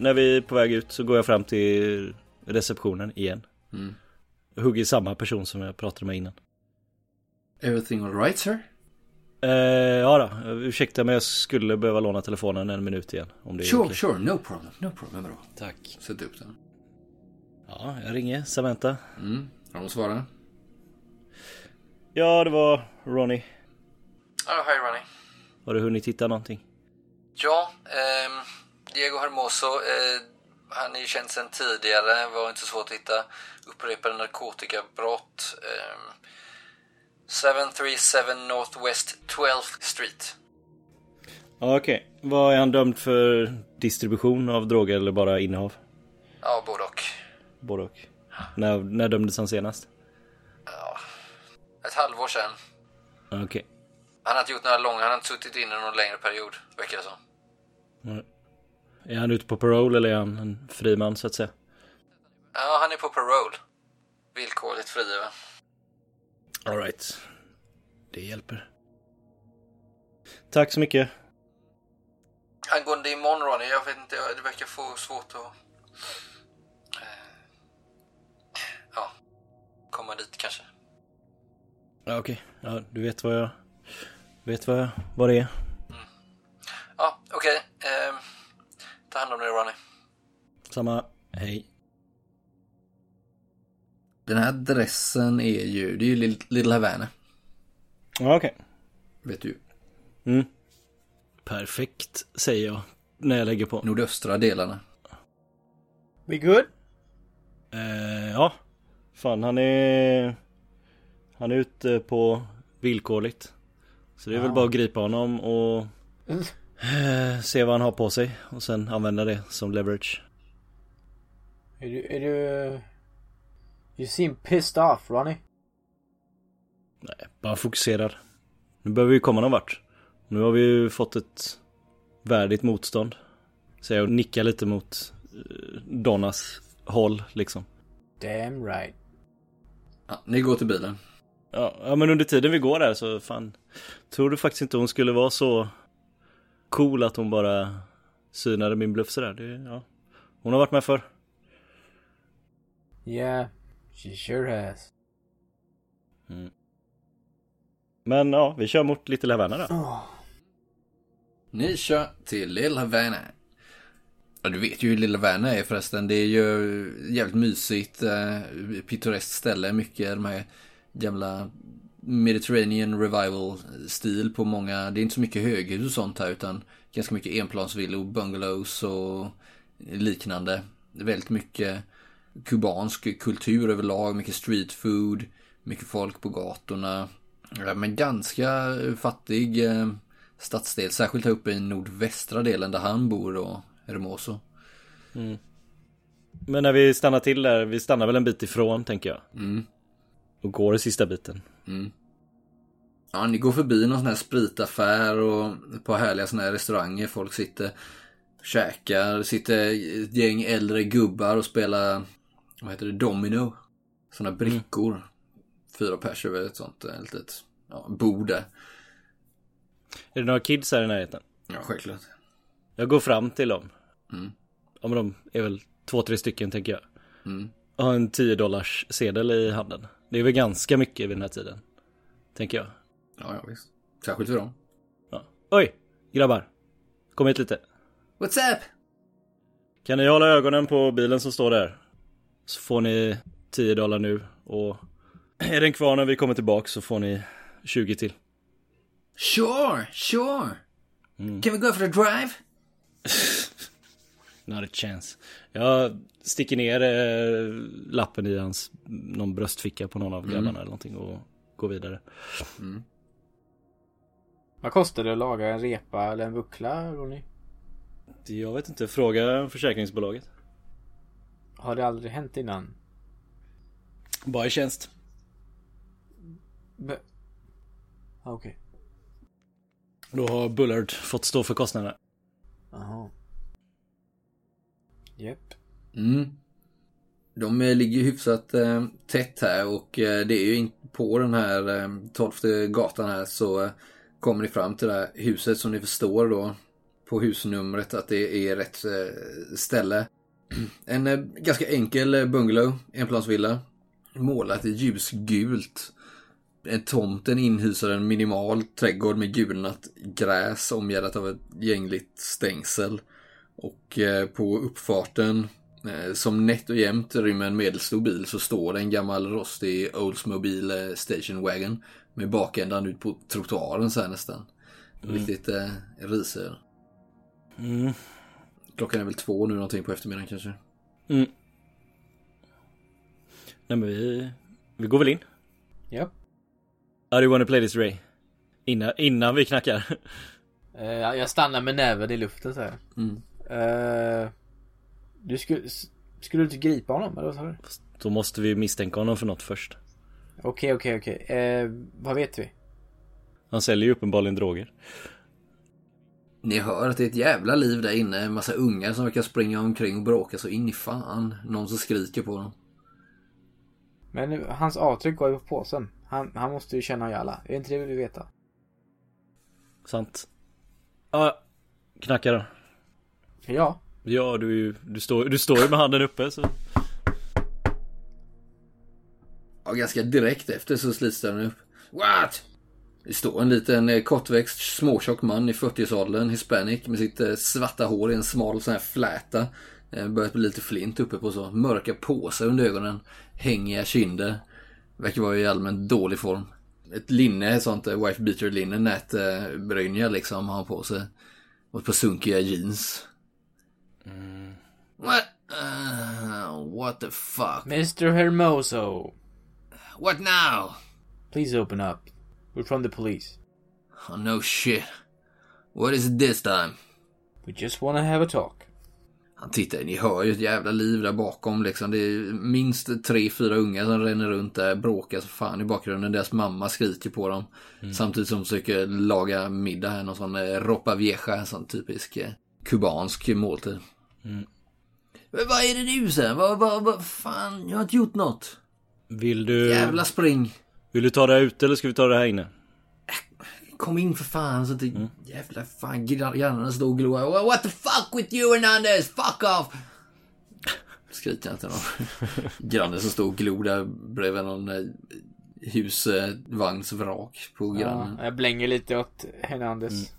Speaker 3: När vi är på väg ut så går jag fram till receptionen igen.
Speaker 1: Mm.
Speaker 3: Hugger samma person som jag pratade med innan.
Speaker 1: Everything alright sir?
Speaker 3: Eh, ja då, ursäkta men jag skulle behöva låna telefonen en minut igen. Om det är
Speaker 1: Sure,
Speaker 3: okej.
Speaker 1: sure, no problem, no problem all.
Speaker 3: Tack.
Speaker 1: Sätt upp den.
Speaker 3: Ja, jag ringer Samantha.
Speaker 1: Mm, har de svarat?
Speaker 3: Ja, det var Ronnie.
Speaker 1: Ja, hej Ronny.
Speaker 3: Har du hunnit hitta någonting?
Speaker 1: Ja, ehm, Diego Hermoso, eh, han är ju känd sedan tidigare, var inte svårt att hitta upprepade narkotikabrott. ehm, 737 Northwest 12th Street.
Speaker 3: Ja, okej. Vad är han dömd för? Distribution av droger eller bara innehav?
Speaker 1: Ja, både och.
Speaker 3: Både och. När, när dömdes han senast?
Speaker 1: Ett halvår sedan.
Speaker 3: Ja, Okej.
Speaker 1: Han har inte gjort några långa, han har inte suttit inne någon längre period, verkar det som.
Speaker 3: Är han ute på parole eller är han en fri man så att säga?
Speaker 1: Ja, han är på parole. Villkorligt frigiven.
Speaker 3: Alright. Det hjälper. Tack så mycket.
Speaker 1: Angående imorgon Ronny, jag vet inte, det verkar få svårt att... eh, Ja, komma dit kanske.
Speaker 3: Ja, okej. Ja, du vet vad jag... Vet vad, jag, vad det är.
Speaker 1: Ja, okej. ehm, ta hand om dig Ronny.
Speaker 3: Samma. Hej.
Speaker 1: Den här adressen är ju, det är ju Little- Havana.
Speaker 3: Ja, okej.
Speaker 1: Vet du.
Speaker 3: Mm. Perfekt, säger jag. När jag lägger på.
Speaker 1: Nordöstra delarna.
Speaker 2: We good?
Speaker 3: Eh, ja. Fan, han är... Han är ute på villkorligt. Så det är väl bara att gripa honom och... eh, se vad han har på sig. Och sen använda det som leverage.
Speaker 2: Är du, är du... You seem pissed off, Ronnie.
Speaker 3: Nej, bara fokuserad. Nu behöver vi komma någon vart. Nu har vi ju fått ett värdigt motstånd. Så jag nickar lite mot eh, Donnas håll liksom.
Speaker 2: Damn right.
Speaker 1: Ja, ni går till bilen.
Speaker 3: Ja, ja, men under tiden vi går där så fan. Tror du faktiskt inte hon skulle vara så cool att hon bara synade min bluff sådär. Det, ja. Hon har varit med för.
Speaker 2: Yeah, she sure has.
Speaker 3: Men ja, vi kör mot Little Havana då.
Speaker 1: Ni kör till Little Havana. Ja, du vet ju hur Little Havana är förresten. Det är ju jävligt mysigt, eh, pittoreskt ställe. Mycket de här gamla Mediterranean revival-stil på många. Det är inte så mycket höghus och sånt här utan ganska mycket enplansvillor, bungalows och liknande. Väldigt mycket kubansk kultur överlag, mycket street food, mycket folk på gatorna. Men ganska fattig eh, stadsdel, särskilt här uppe i nordvästra delen där han bor då, Hermoso.
Speaker 3: Men när vi stannar till där, vi stannar väl en bit ifrån tänker jag.
Speaker 1: Mm.
Speaker 3: Och går sista biten.
Speaker 1: Ja, ni går förbi någon sån här spritaffär och ett par härliga såna här restauranger. Folk sitter och käkar. Sitter ett gäng äldre gubbar och spelar, vad heter det, domino. Såna brickor. Fyra pers över ett sånt eh, litet ja, bord där.
Speaker 3: Är det några kids här i närheten?
Speaker 1: Ja, självklart.
Speaker 3: Jag går fram till dem.
Speaker 1: Mm.
Speaker 3: Ja men de är väl två, tre stycken tänker jag.
Speaker 1: Mm.
Speaker 3: Och har en 10 dollars sedel i handen. Det är väl ganska mycket vid den här tiden. Tänker jag.
Speaker 1: Ja, ja, visst. Särskilt för dem.
Speaker 3: Ja. Oj! Grabbar. Kom hit lite.
Speaker 1: What's up?
Speaker 3: Kan ni hålla ögonen på bilen som står där? Så får ni 10 dollar nu och är den kvar när vi kommer tillbaka så får ni 20 till.
Speaker 1: Sure, sure. Can we go for a drive?
Speaker 3: Not a chance. Jag sticker ner eh, lappen i hans, någon bröstficka på någon av grabbarna eller någonting och går vidare.
Speaker 2: Vad kostar det att laga en repa eller en buckla Ronny?
Speaker 3: Jag vet inte, fråga försäkringsbolaget.
Speaker 2: Har det aldrig hänt innan?
Speaker 3: Bara i tjänst.
Speaker 2: Be- Ah, Okej.
Speaker 3: Då har Bullard fått stå för kostnaderna.
Speaker 2: Jaha. Japp.
Speaker 1: Mm. De ligger hyfsat eh, tätt här och eh, det är ju in på den här eh, 12 gatan här så eh, kommer ni fram till det här huset som ni förstår då på husnumret att det är rätt eh, ställe. En eh, ganska enkel eh, bungalow, enplansvilla. Målat i ljusgult. Tomten inhysar en minimal trädgård med gulnat gräs omgärdat av ett gängligt stängsel. Och eh, på uppfarten eh, som nätt och jämnt rymmer en medelstor bil så står det en gammal rostig Oldsmobile Station Wagon med bakändan ut på trottoaren så här nästan. Riktigt eh, risig.
Speaker 3: Mm.
Speaker 1: Klockan är väl två nu någonting på eftermiddagen kanske.
Speaker 3: Mm. Nej men vi, vi går väl in.
Speaker 2: Japp.
Speaker 3: How do you wanna play this Ray? Innan, innan vi knackar.
Speaker 2: Jag jag stannar med näven i luften så här.
Speaker 1: Mm.
Speaker 2: Eh, du skulle, skulle du inte gripa honom eller vad sa du?
Speaker 3: Då måste vi misstänka honom för något först.
Speaker 2: Okej, okej, okej. Eh, vad vet vi?
Speaker 3: Han säljer ju uppenbarligen droger.
Speaker 1: Ni hör att det är ett jävla liv där inne. En massa ungar som verkar springa omkring och bråka så in i fan. Någon som skriker på dem.
Speaker 2: Men hans avtryck går ju på påsen. Han, han måste ju känna alla. Är det inte det vi vill veta?
Speaker 3: Sant. Ja, knacka då.
Speaker 2: Ja.
Speaker 3: Ja, du, du, står, du står ju med handen uppe så.
Speaker 1: Ja, ganska direkt efter så slits den upp. What? Det står en liten eh, kortväxt småtjock man i 40-årsåldern, hispanic, med sitt eh, svarta hår i en smal sån här fläta. Eh, Börjat bli lite flint uppe på så. Mörka påsar under ögonen. Hängiga kinder. Verkar vara i allmänt dålig form. Ett linne, ett sånt wife beater linne, nätbrynja liksom har han på sig. Och ett par sunkiga jeans. What? Uh, what the fuck?
Speaker 2: Mr Hermoso.
Speaker 1: What now?
Speaker 2: Please open up. We're from the police.
Speaker 1: Oh, no shit. What is it this time?
Speaker 2: We just wanna have a talk.
Speaker 1: Han tittar, ni hör ju ett jävla liv där bakom liksom. Det är minst tre, fyra unga som ränner runt där, bråkar så fan i bakgrunden. Deras mamma skriker på dem. Samtidigt som de försöker laga middag här, någon sån eh, ropa vieja, en sån typisk eh, kubansk måltid. Men vad är det nu sen? Vad, vad, vad fan, jag har inte gjort något.
Speaker 3: Vill du,
Speaker 1: Jävla spring.
Speaker 3: vill du ta det här ute eller ska vi ta det här inne?
Speaker 1: Kom in för fan så att det jävla fan grannarna står och glor. What the fuck with you Hernandez? Fuck off! Skriker jag till någon. Grannen som står och glor där bredvid någon eh, husvagnsvrak på grannen.
Speaker 2: Ja, jag blänger lite åt Hernandez.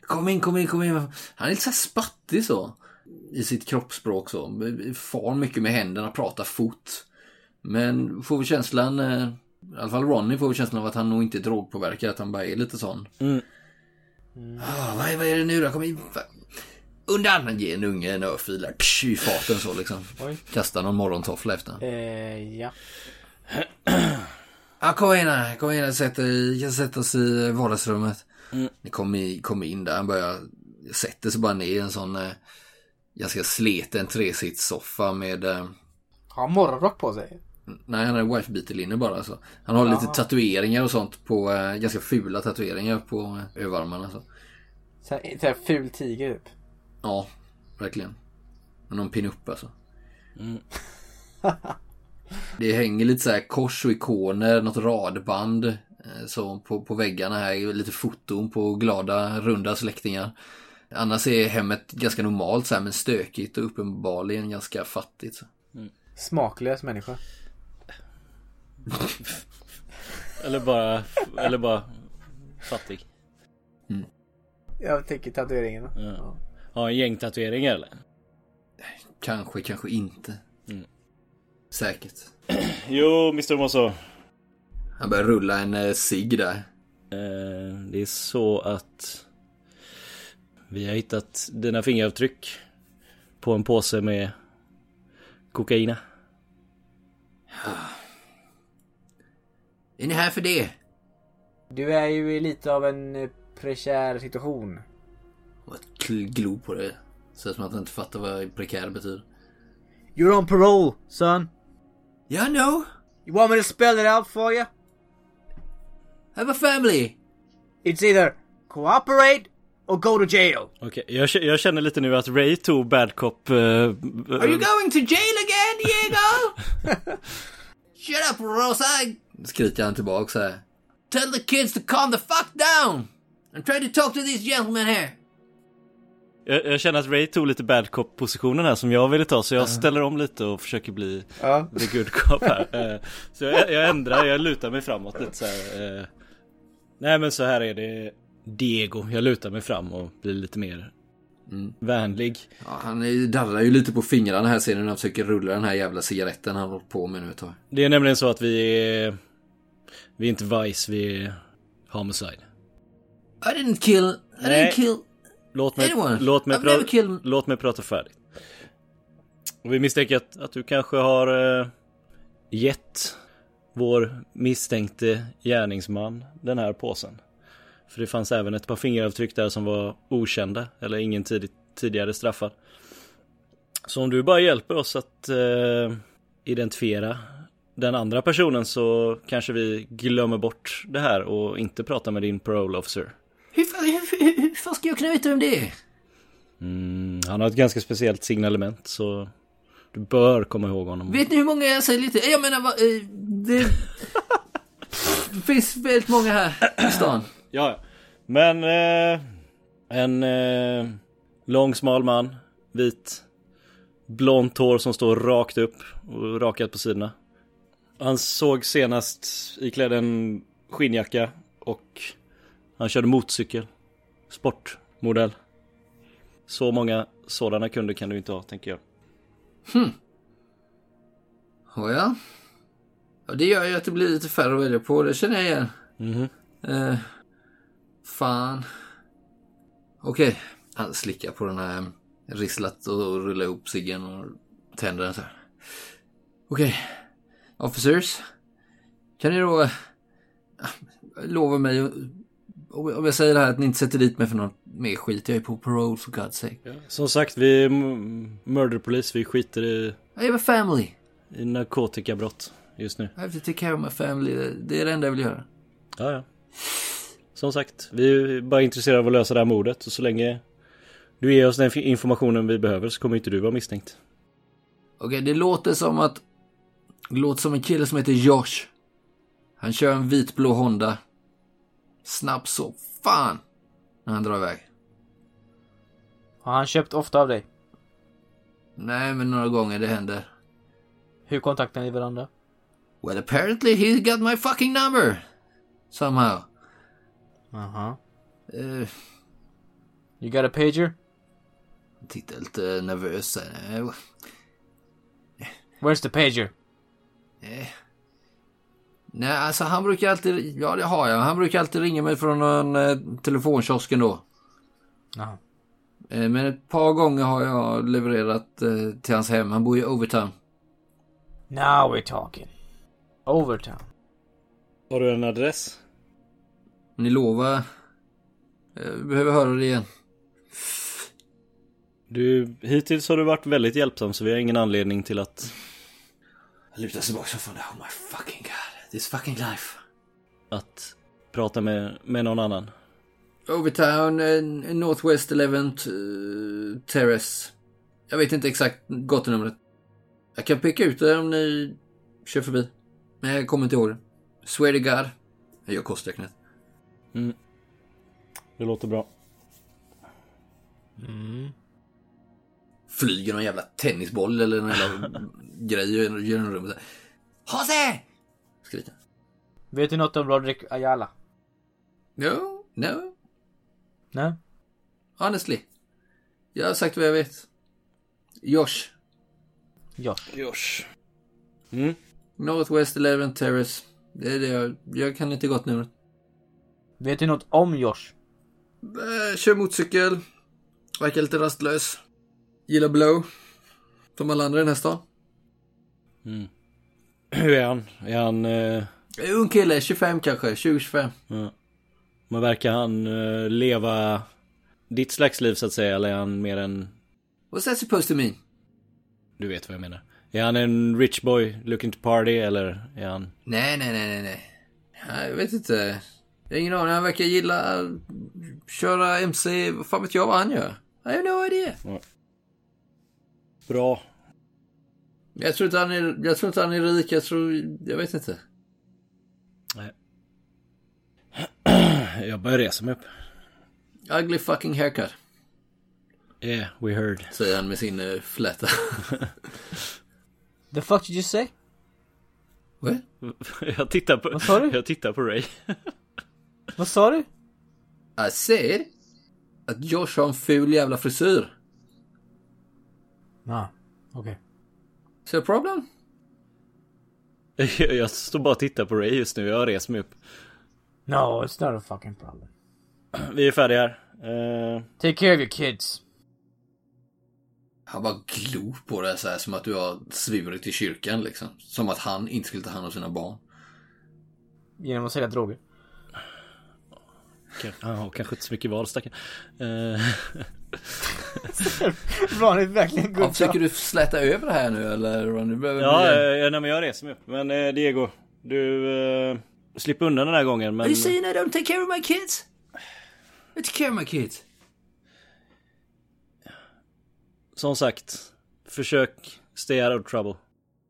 Speaker 1: Kom in, kom in, kom in. Han är lite så här spattig så. I sitt kroppsspråk så. Far mycket med händerna, pratar fort. Men får vi känslan, eh, i alla fall Ronny får vi känslan av att han nog inte är drogpåverkad. Att han bara är lite sån.
Speaker 3: Mm.
Speaker 1: Ah, vad, är, vad är det nu då? Kom in. Undan! Ger en unge en örfil. Psh, I farten så liksom.
Speaker 2: Oj.
Speaker 1: Kastar någon morgontoffla efter.
Speaker 2: Eh, ja.
Speaker 1: Ja, kom in här. Kom in här. Sätt, jag sätter oss i vardagsrummet. Kommer i- kommer in där. Han börjar, sätter sig bara ner i en sån eh, ganska sliten tresitssoffa med eh,
Speaker 2: Har han morgonrock på sig?
Speaker 1: Nej, han har wife beater bara så. Han har lite
Speaker 2: Jaha.
Speaker 1: tatueringar och sånt på, eh, ganska fula tatueringar på eh, överarmarna så.
Speaker 2: Så här, så här ful tiger typ.
Speaker 1: Ja, verkligen. Men någon pinup alltså. det hänger lite så här kors och ikoner, något radband. Eh, Så på, på väggarna här, lite foton på glada, runda släktingar. Annars är hemmet ganska normalt så här, men stökigt och uppenbarligen ganska fattigt. Så.
Speaker 2: Smaklös människa.
Speaker 3: Eller bara, eller bara fattig.
Speaker 2: Jag tänker tatueringarna.
Speaker 3: Ja. Ha en gängtatuering eller?
Speaker 1: Kanske, kanske inte.
Speaker 3: Mm.
Speaker 1: Säkert.
Speaker 3: Jo, Mr. Mosso.
Speaker 1: Han börjar rulla en eh, cigg där.
Speaker 3: Eh, det är så att vi har hittat dina fingeravtryck på en påse med kokaina.
Speaker 1: Är ni här för det?
Speaker 2: Du är ju i lite av en eh, prekär situation.
Speaker 1: Och ett glo på det. Så som att han inte fattar vad prekär betyder.
Speaker 2: You're on parole, son.
Speaker 1: Yeah, I know.
Speaker 2: You want me to spell it out for you?
Speaker 1: I have a family.
Speaker 2: It's either cooperate or go to jail.
Speaker 3: Okej, jag, k- jag känner lite nu att Ray tog Bad Cop... eh,
Speaker 1: Are you going to jail again, Diego? Shut up, Rosa! Skriker han tillbaka så här. Tell the kids to calm the fuck down! I'm trying to talk to these gentlemen here.
Speaker 3: jag, jag känner att Ray tog lite Bad Cop positionen här som jag ville ta så jag ställer om lite och försöker bli
Speaker 2: Ja.
Speaker 3: the good cop här. Eh, så jag, jag ändrar, jag lutar mig framåt lite så här. Nej men så här är det Diego, jag lutar mig fram och blir lite mer vänlig.
Speaker 1: Ja, han är- darrar ju lite på fingrarna här ser ni när han försöker rulla den här jävla cigaretten han hållit på med nu ett tag.
Speaker 3: Det är nämligen så att vi är... Vi är inte Vice, vi är Homicide.
Speaker 1: I didn't kill... I
Speaker 3: Nej.
Speaker 1: didn't kill...
Speaker 3: Låt mig,
Speaker 1: Anyone.
Speaker 3: låt mig, pra-
Speaker 1: killed-
Speaker 3: låt mig prata färdigt. Och vi misstänker att, att du kanske har eh, gett vår misstänkte gärningsman den här påsen. För det fanns även ett par fingeravtryck där som var okända eller ingen tidigt, tidigare straffad. Så om du bara hjälper oss att eh, identifiera den andra personen så kanske vi glömmer bort det här och inte pratar med din parole officer.
Speaker 1: Hur, hur, hur, hur fan ska jag kunna veta vem det är?
Speaker 3: Mm, han har ett ganska speciellt signalement så du bör komma ihåg honom.
Speaker 1: Vet ni hur många jag säger lite? Jag menar, eh, det... det finns väldigt många här i stan.
Speaker 3: Ja, ja. Men eh, en eh, lång smal man, vit, blont hår som står rakt upp och rakat på sidorna. Han såg senast iklädd en skinnjacka och han körde motorcykel. Sportmodell. Så många sådana kunder kan du inte ha, tänker jag.
Speaker 1: Oh, ja. ja, det gör ju att det blir lite färre att välja på. Det känner jag igen.
Speaker 3: Mhm.
Speaker 1: Eh, fan. Okej, han slickar på den här risslat och rullar ihop ciggen och tänder den så här. Okej, officers. Kan ni då eh, lova mig, om jag säger det här att ni inte sätter dit mig för någon mer skit. Jag är på parole for God's sake.
Speaker 3: Som sagt, vi är murderpolis, vi skiter i,
Speaker 1: I have a family.
Speaker 3: i narkotikabrott just nu.
Speaker 1: I have to take care of my family. Det- är det enda jag vill göra.
Speaker 3: Ja, ja. Som sagt, vi är bara intresserade av att lösa det här mordet och så länge du ger oss den informationen vi behöver så kommer inte du vara misstänkt.
Speaker 1: Okej, det låter som att... Det låter som en kille som heter Josh. Han kör en vitblå Honda. Snabb så fan. När han drar iväg.
Speaker 2: Har han köpt ofta av dig?
Speaker 1: Nej, men några gånger det händer.
Speaker 2: Hur kontaktar ni varandra?
Speaker 1: Well, apparently he got my fucking number. Somehow.
Speaker 2: Aha.
Speaker 1: Uh,
Speaker 2: You got a pager?
Speaker 1: tittar lite nervös här. Eh,
Speaker 2: Where's the pager?
Speaker 1: eh. Nej, alltså han brukar alltid... Ja, det har jag. Han brukar alltid ringa mig från eh, telefonkiosken då.
Speaker 2: Aha.
Speaker 1: Eh, Men ett par gånger har jag levererat eh, till hans hem. Han bor i Overtown.
Speaker 2: Now we're talking. Overtown.
Speaker 3: Har du en adress?
Speaker 1: Ni lovar? Eh, Vi behöver höra det igen.
Speaker 3: Du, hittills har du varit väldigt hjälpsam så vi har ingen anledning till att,
Speaker 1: Jag lutar tillbaka så fan. Oh my fucking god. This fucking life.
Speaker 3: att prata med, med någon annan.
Speaker 1: Overtown, eh, Northwest 11th eh, Terrace. Jag vet inte exakt gatunumret. Jag kan peka ut det om ni kör förbi. Men jag kommer inte ihåg det. Swear to God. Jag gör korsstrecket.
Speaker 3: Det låter bra.
Speaker 1: Flyger någon jävla tennisboll eller någon jävla grej genom rummet. Jose! Skriker.
Speaker 2: Vet du något om Roderick Ayala?
Speaker 1: No, no.
Speaker 2: Nej.
Speaker 1: Honestly. Jag har sagt vad jag vet. Josh.
Speaker 2: Josh.
Speaker 3: Josh. Mm.
Speaker 1: Northwest 11 Terrace. Det är det jag, jag kan inte gott numret.
Speaker 2: Vet du något om Josh?
Speaker 1: Eh, kör motorcykel. Verkar lite rastlös. Gillar blow. Som alla andra i den här stan.
Speaker 3: Hur är han? Är han... Eh,
Speaker 1: Ung kille, 25 kanske, 20-25.
Speaker 3: ja. Men verkar han eh, leva ditt slags liv så att säga? Eller är han mer en...
Speaker 1: What's that supposed to mean?
Speaker 3: Du vet vad jag menar. Är han en rich boy looking to party eller är han...
Speaker 1: Nej, nej, nej, nej, nej. Ja, Jag vet inte. Jag har ingen aning. Han verkar gilla att köra MC. Vad fan vet jag vad han gör? I have no idea.
Speaker 3: Bra.
Speaker 1: Jag tror inte han är, jag tror inte han är rik. Jag tror, jag vet inte.
Speaker 3: Jag börjar resa mig upp.
Speaker 1: Ugly fucking haircut.
Speaker 3: Yeah, we heard.
Speaker 1: Säger han med sin uh, fläta.
Speaker 2: The fuck did you say?
Speaker 1: What?
Speaker 3: Jag tittar på...
Speaker 2: Vad sa du?
Speaker 3: Jag tittar på Ray.
Speaker 2: Vad sa du?
Speaker 1: I said att Josh har en ful jävla frisyr.
Speaker 2: Ja, okej.
Speaker 1: So problem?
Speaker 3: Jag står bara och tittar på Ray just nu. Jag har rest mig upp.
Speaker 2: No, it's not a fucking problem.
Speaker 3: Vi är färdiga här. Eh,
Speaker 2: Take care of your kids.
Speaker 1: Han bara glor på det så här som att du har svurit i kyrkan liksom. Som att han inte skulle ta hand om sina barn.
Speaker 2: Genom att sälja droger.
Speaker 3: kanske, han har kanske inte så mycket val stackaren. Eh,
Speaker 2: Vanligt verkligen
Speaker 1: Ja, försöker du släta över det här nu eller? Nu behöver
Speaker 3: ja,
Speaker 1: bli...
Speaker 3: eh, nej, men jag reser mig upp. Men eh, Diego, du eh, slipper undan den här gången. Men...
Speaker 1: Are you saying I don't take care of my kids? I take care of my kids.
Speaker 3: Som sagt, försök stay out of trouble.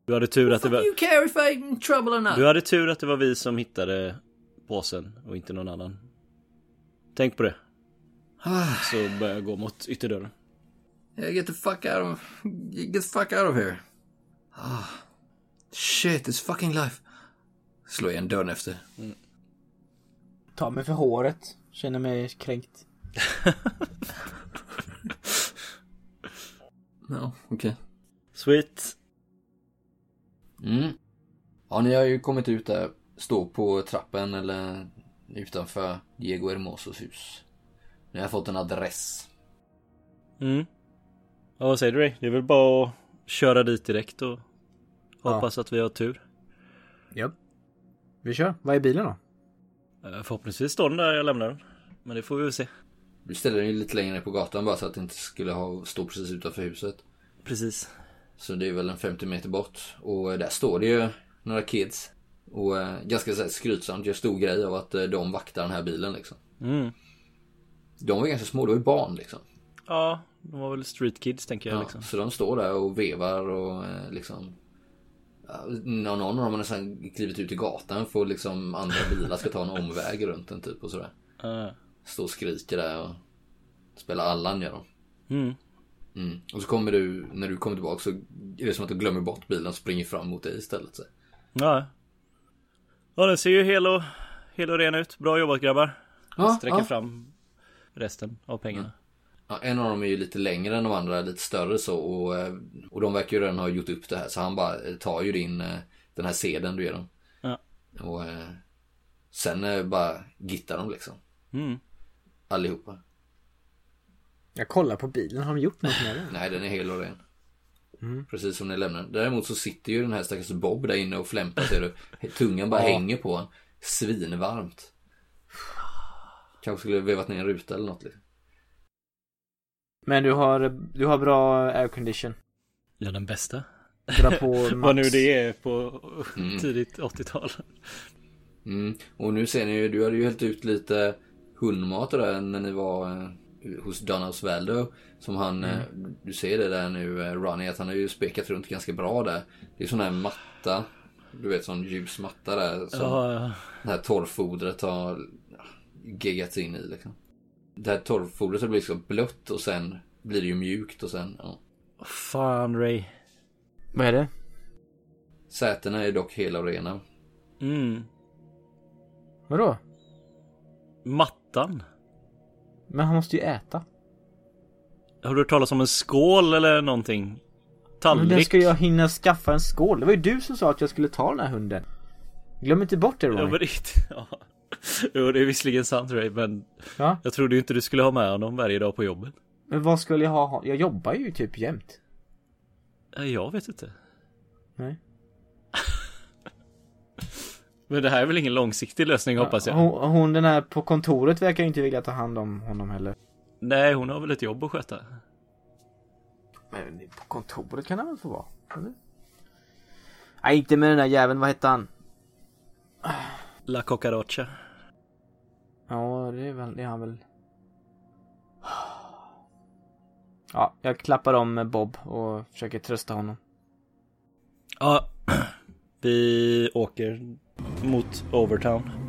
Speaker 3: Du hade tur att det var...
Speaker 1: you care if I'm trouble or not.
Speaker 3: Du hade tur att det var vi som hittade påsen och inte någon annan. Tänk på det. Så börjar jag gå mot ytterdörren.
Speaker 1: Yeah, get the fuck out of... Get the fuck out of here. Ah. Shit, it's fucking life. Slå igen dörren efter.
Speaker 2: Ta mig för håret. Känner mig kränkt.
Speaker 1: Ja, okej.
Speaker 3: Sweet.
Speaker 1: Mm. Ja, ni har ju kommit ut där. Står på trappen eller utanför Diego Hermosos hus. Ni har fått en adress.
Speaker 3: Mm. Ja, vad säger du Ray? Det är väl bara att köra dit direkt och hoppas att vi har tur.
Speaker 2: Japp. Vi kör. Vad är bilen då?
Speaker 3: Eh, Förhoppningsvis står den där jag lämnar den. Men det får vi väl se.
Speaker 1: Vi ställer den ju lite längre på gatan bara så att det inte skulle ha, stå precis utanför huset.
Speaker 3: Precis.
Speaker 1: Så det är väl en 50 meter bort. Och eh, där står det ju några kids. Och eh, ganska så här skrytsamt gör stor grej av att eh, de vaktar den här bilen liksom.
Speaker 3: Mm.
Speaker 1: De var ganska små, de var ju barn liksom.
Speaker 3: Ja, de var väl street kids tänker jag
Speaker 1: Ja,
Speaker 3: liksom.
Speaker 1: Så de står där och vevar och eh, liksom Någon av dem har nästan klivit ut i gatan för liksom andra bilar ska ta en omväg runt den typ och sådär.
Speaker 3: Ja.
Speaker 1: Står och skriker där och spelar Allan gör de.
Speaker 3: Mm.
Speaker 1: Mm. Och så kommer du, när du kommer tillbaka så är det som att du glömmer bort bilen och springer fram mot dig istället. Så.
Speaker 3: Ja. Ja, den ser ju hel och, hel och ren ut. Bra jobbat grabbar.
Speaker 1: Ja,
Speaker 3: sträcker
Speaker 1: ja.
Speaker 3: fram resten av pengarna.
Speaker 1: Ja, en av dem är ju lite längre än de andra, lite större så och, eh, och de verkar ju redan ha gjort upp det här så han bara eh, tar ju din, eh, den här sedeln du ger dem.
Speaker 3: Ja.
Speaker 1: Och sen bara gittar de liksom.
Speaker 3: Mm.
Speaker 1: Allihopa.
Speaker 2: Jag kollar på bilen. Har de gjort något med den?
Speaker 1: Nej, den är hel och ren. Precis som ni lämnar den. Däremot så sitter ju den här stackars Bob där inne och flämpar ser du. Tungan bara
Speaker 2: Ja.
Speaker 1: hänger på honom. Svinvarmt. Kanske skulle vevat ner en ruta eller något. Liksom.
Speaker 2: Men du har, du har bra aircondition.
Speaker 3: Ja, den bästa.
Speaker 2: Dra på max.
Speaker 3: Vad nu det är på
Speaker 1: Mm.
Speaker 3: tidigt 80-tal.
Speaker 1: Mm. Och nu ser ni ju, du hade ju hällt ut lite hundmat där när ni var eh, hos Don Osvaldo. Som han, eh, du ser det där nu, eh, Ronny, att han har ju spekat runt ganska bra där. Det är sån här matta, du vet sån ljus matta där. Som
Speaker 3: Ja, ja.
Speaker 1: det här torrfodret har ja, geggats in i liksom. Det här torrfodret har blivit så blött och sen blir det ju mjukt och sen, ja.
Speaker 3: Fan Ray.
Speaker 2: Vad är det?
Speaker 1: Sätena är dock hela och rena.
Speaker 3: Mm.
Speaker 2: Vadå?
Speaker 3: Mattan.
Speaker 2: Men han måste ju äta.
Speaker 3: Har du hört talas om en skål eller någonting?
Speaker 2: Men
Speaker 3: Tallrik?
Speaker 2: där ska jag hinna skaffa en skål. Det var ju du som sa att jag skulle ta den här hunden. Glöm inte bort det Ronny.
Speaker 3: men ja. Jo, det är visserligen sant Ray, men
Speaker 2: Ja.
Speaker 3: jag trodde ju inte du skulle ha med honom varje dag på jobbet.
Speaker 2: Men vad skulle jag ha? Jag jobbar ju typ jämt.
Speaker 3: Jag vet inte.
Speaker 2: Nej.
Speaker 3: Men det här är väl ingen långsiktig lösning hoppas jag?
Speaker 2: Hon, hon den här på kontoret verkar ju inte vilja ta hand om honom heller.
Speaker 3: Nej, hon har väl ett jobb att sköta?
Speaker 2: Men på kontoret kan han väl få vara? Eller? Nej, inte med den där jäveln. Vad hette han?
Speaker 3: La Cocarocha.
Speaker 2: Ja, det är väl, det är han väl. Ja, jag klappar om Bob och försöker trösta honom.
Speaker 3: Ja, vi åker mot Overtown.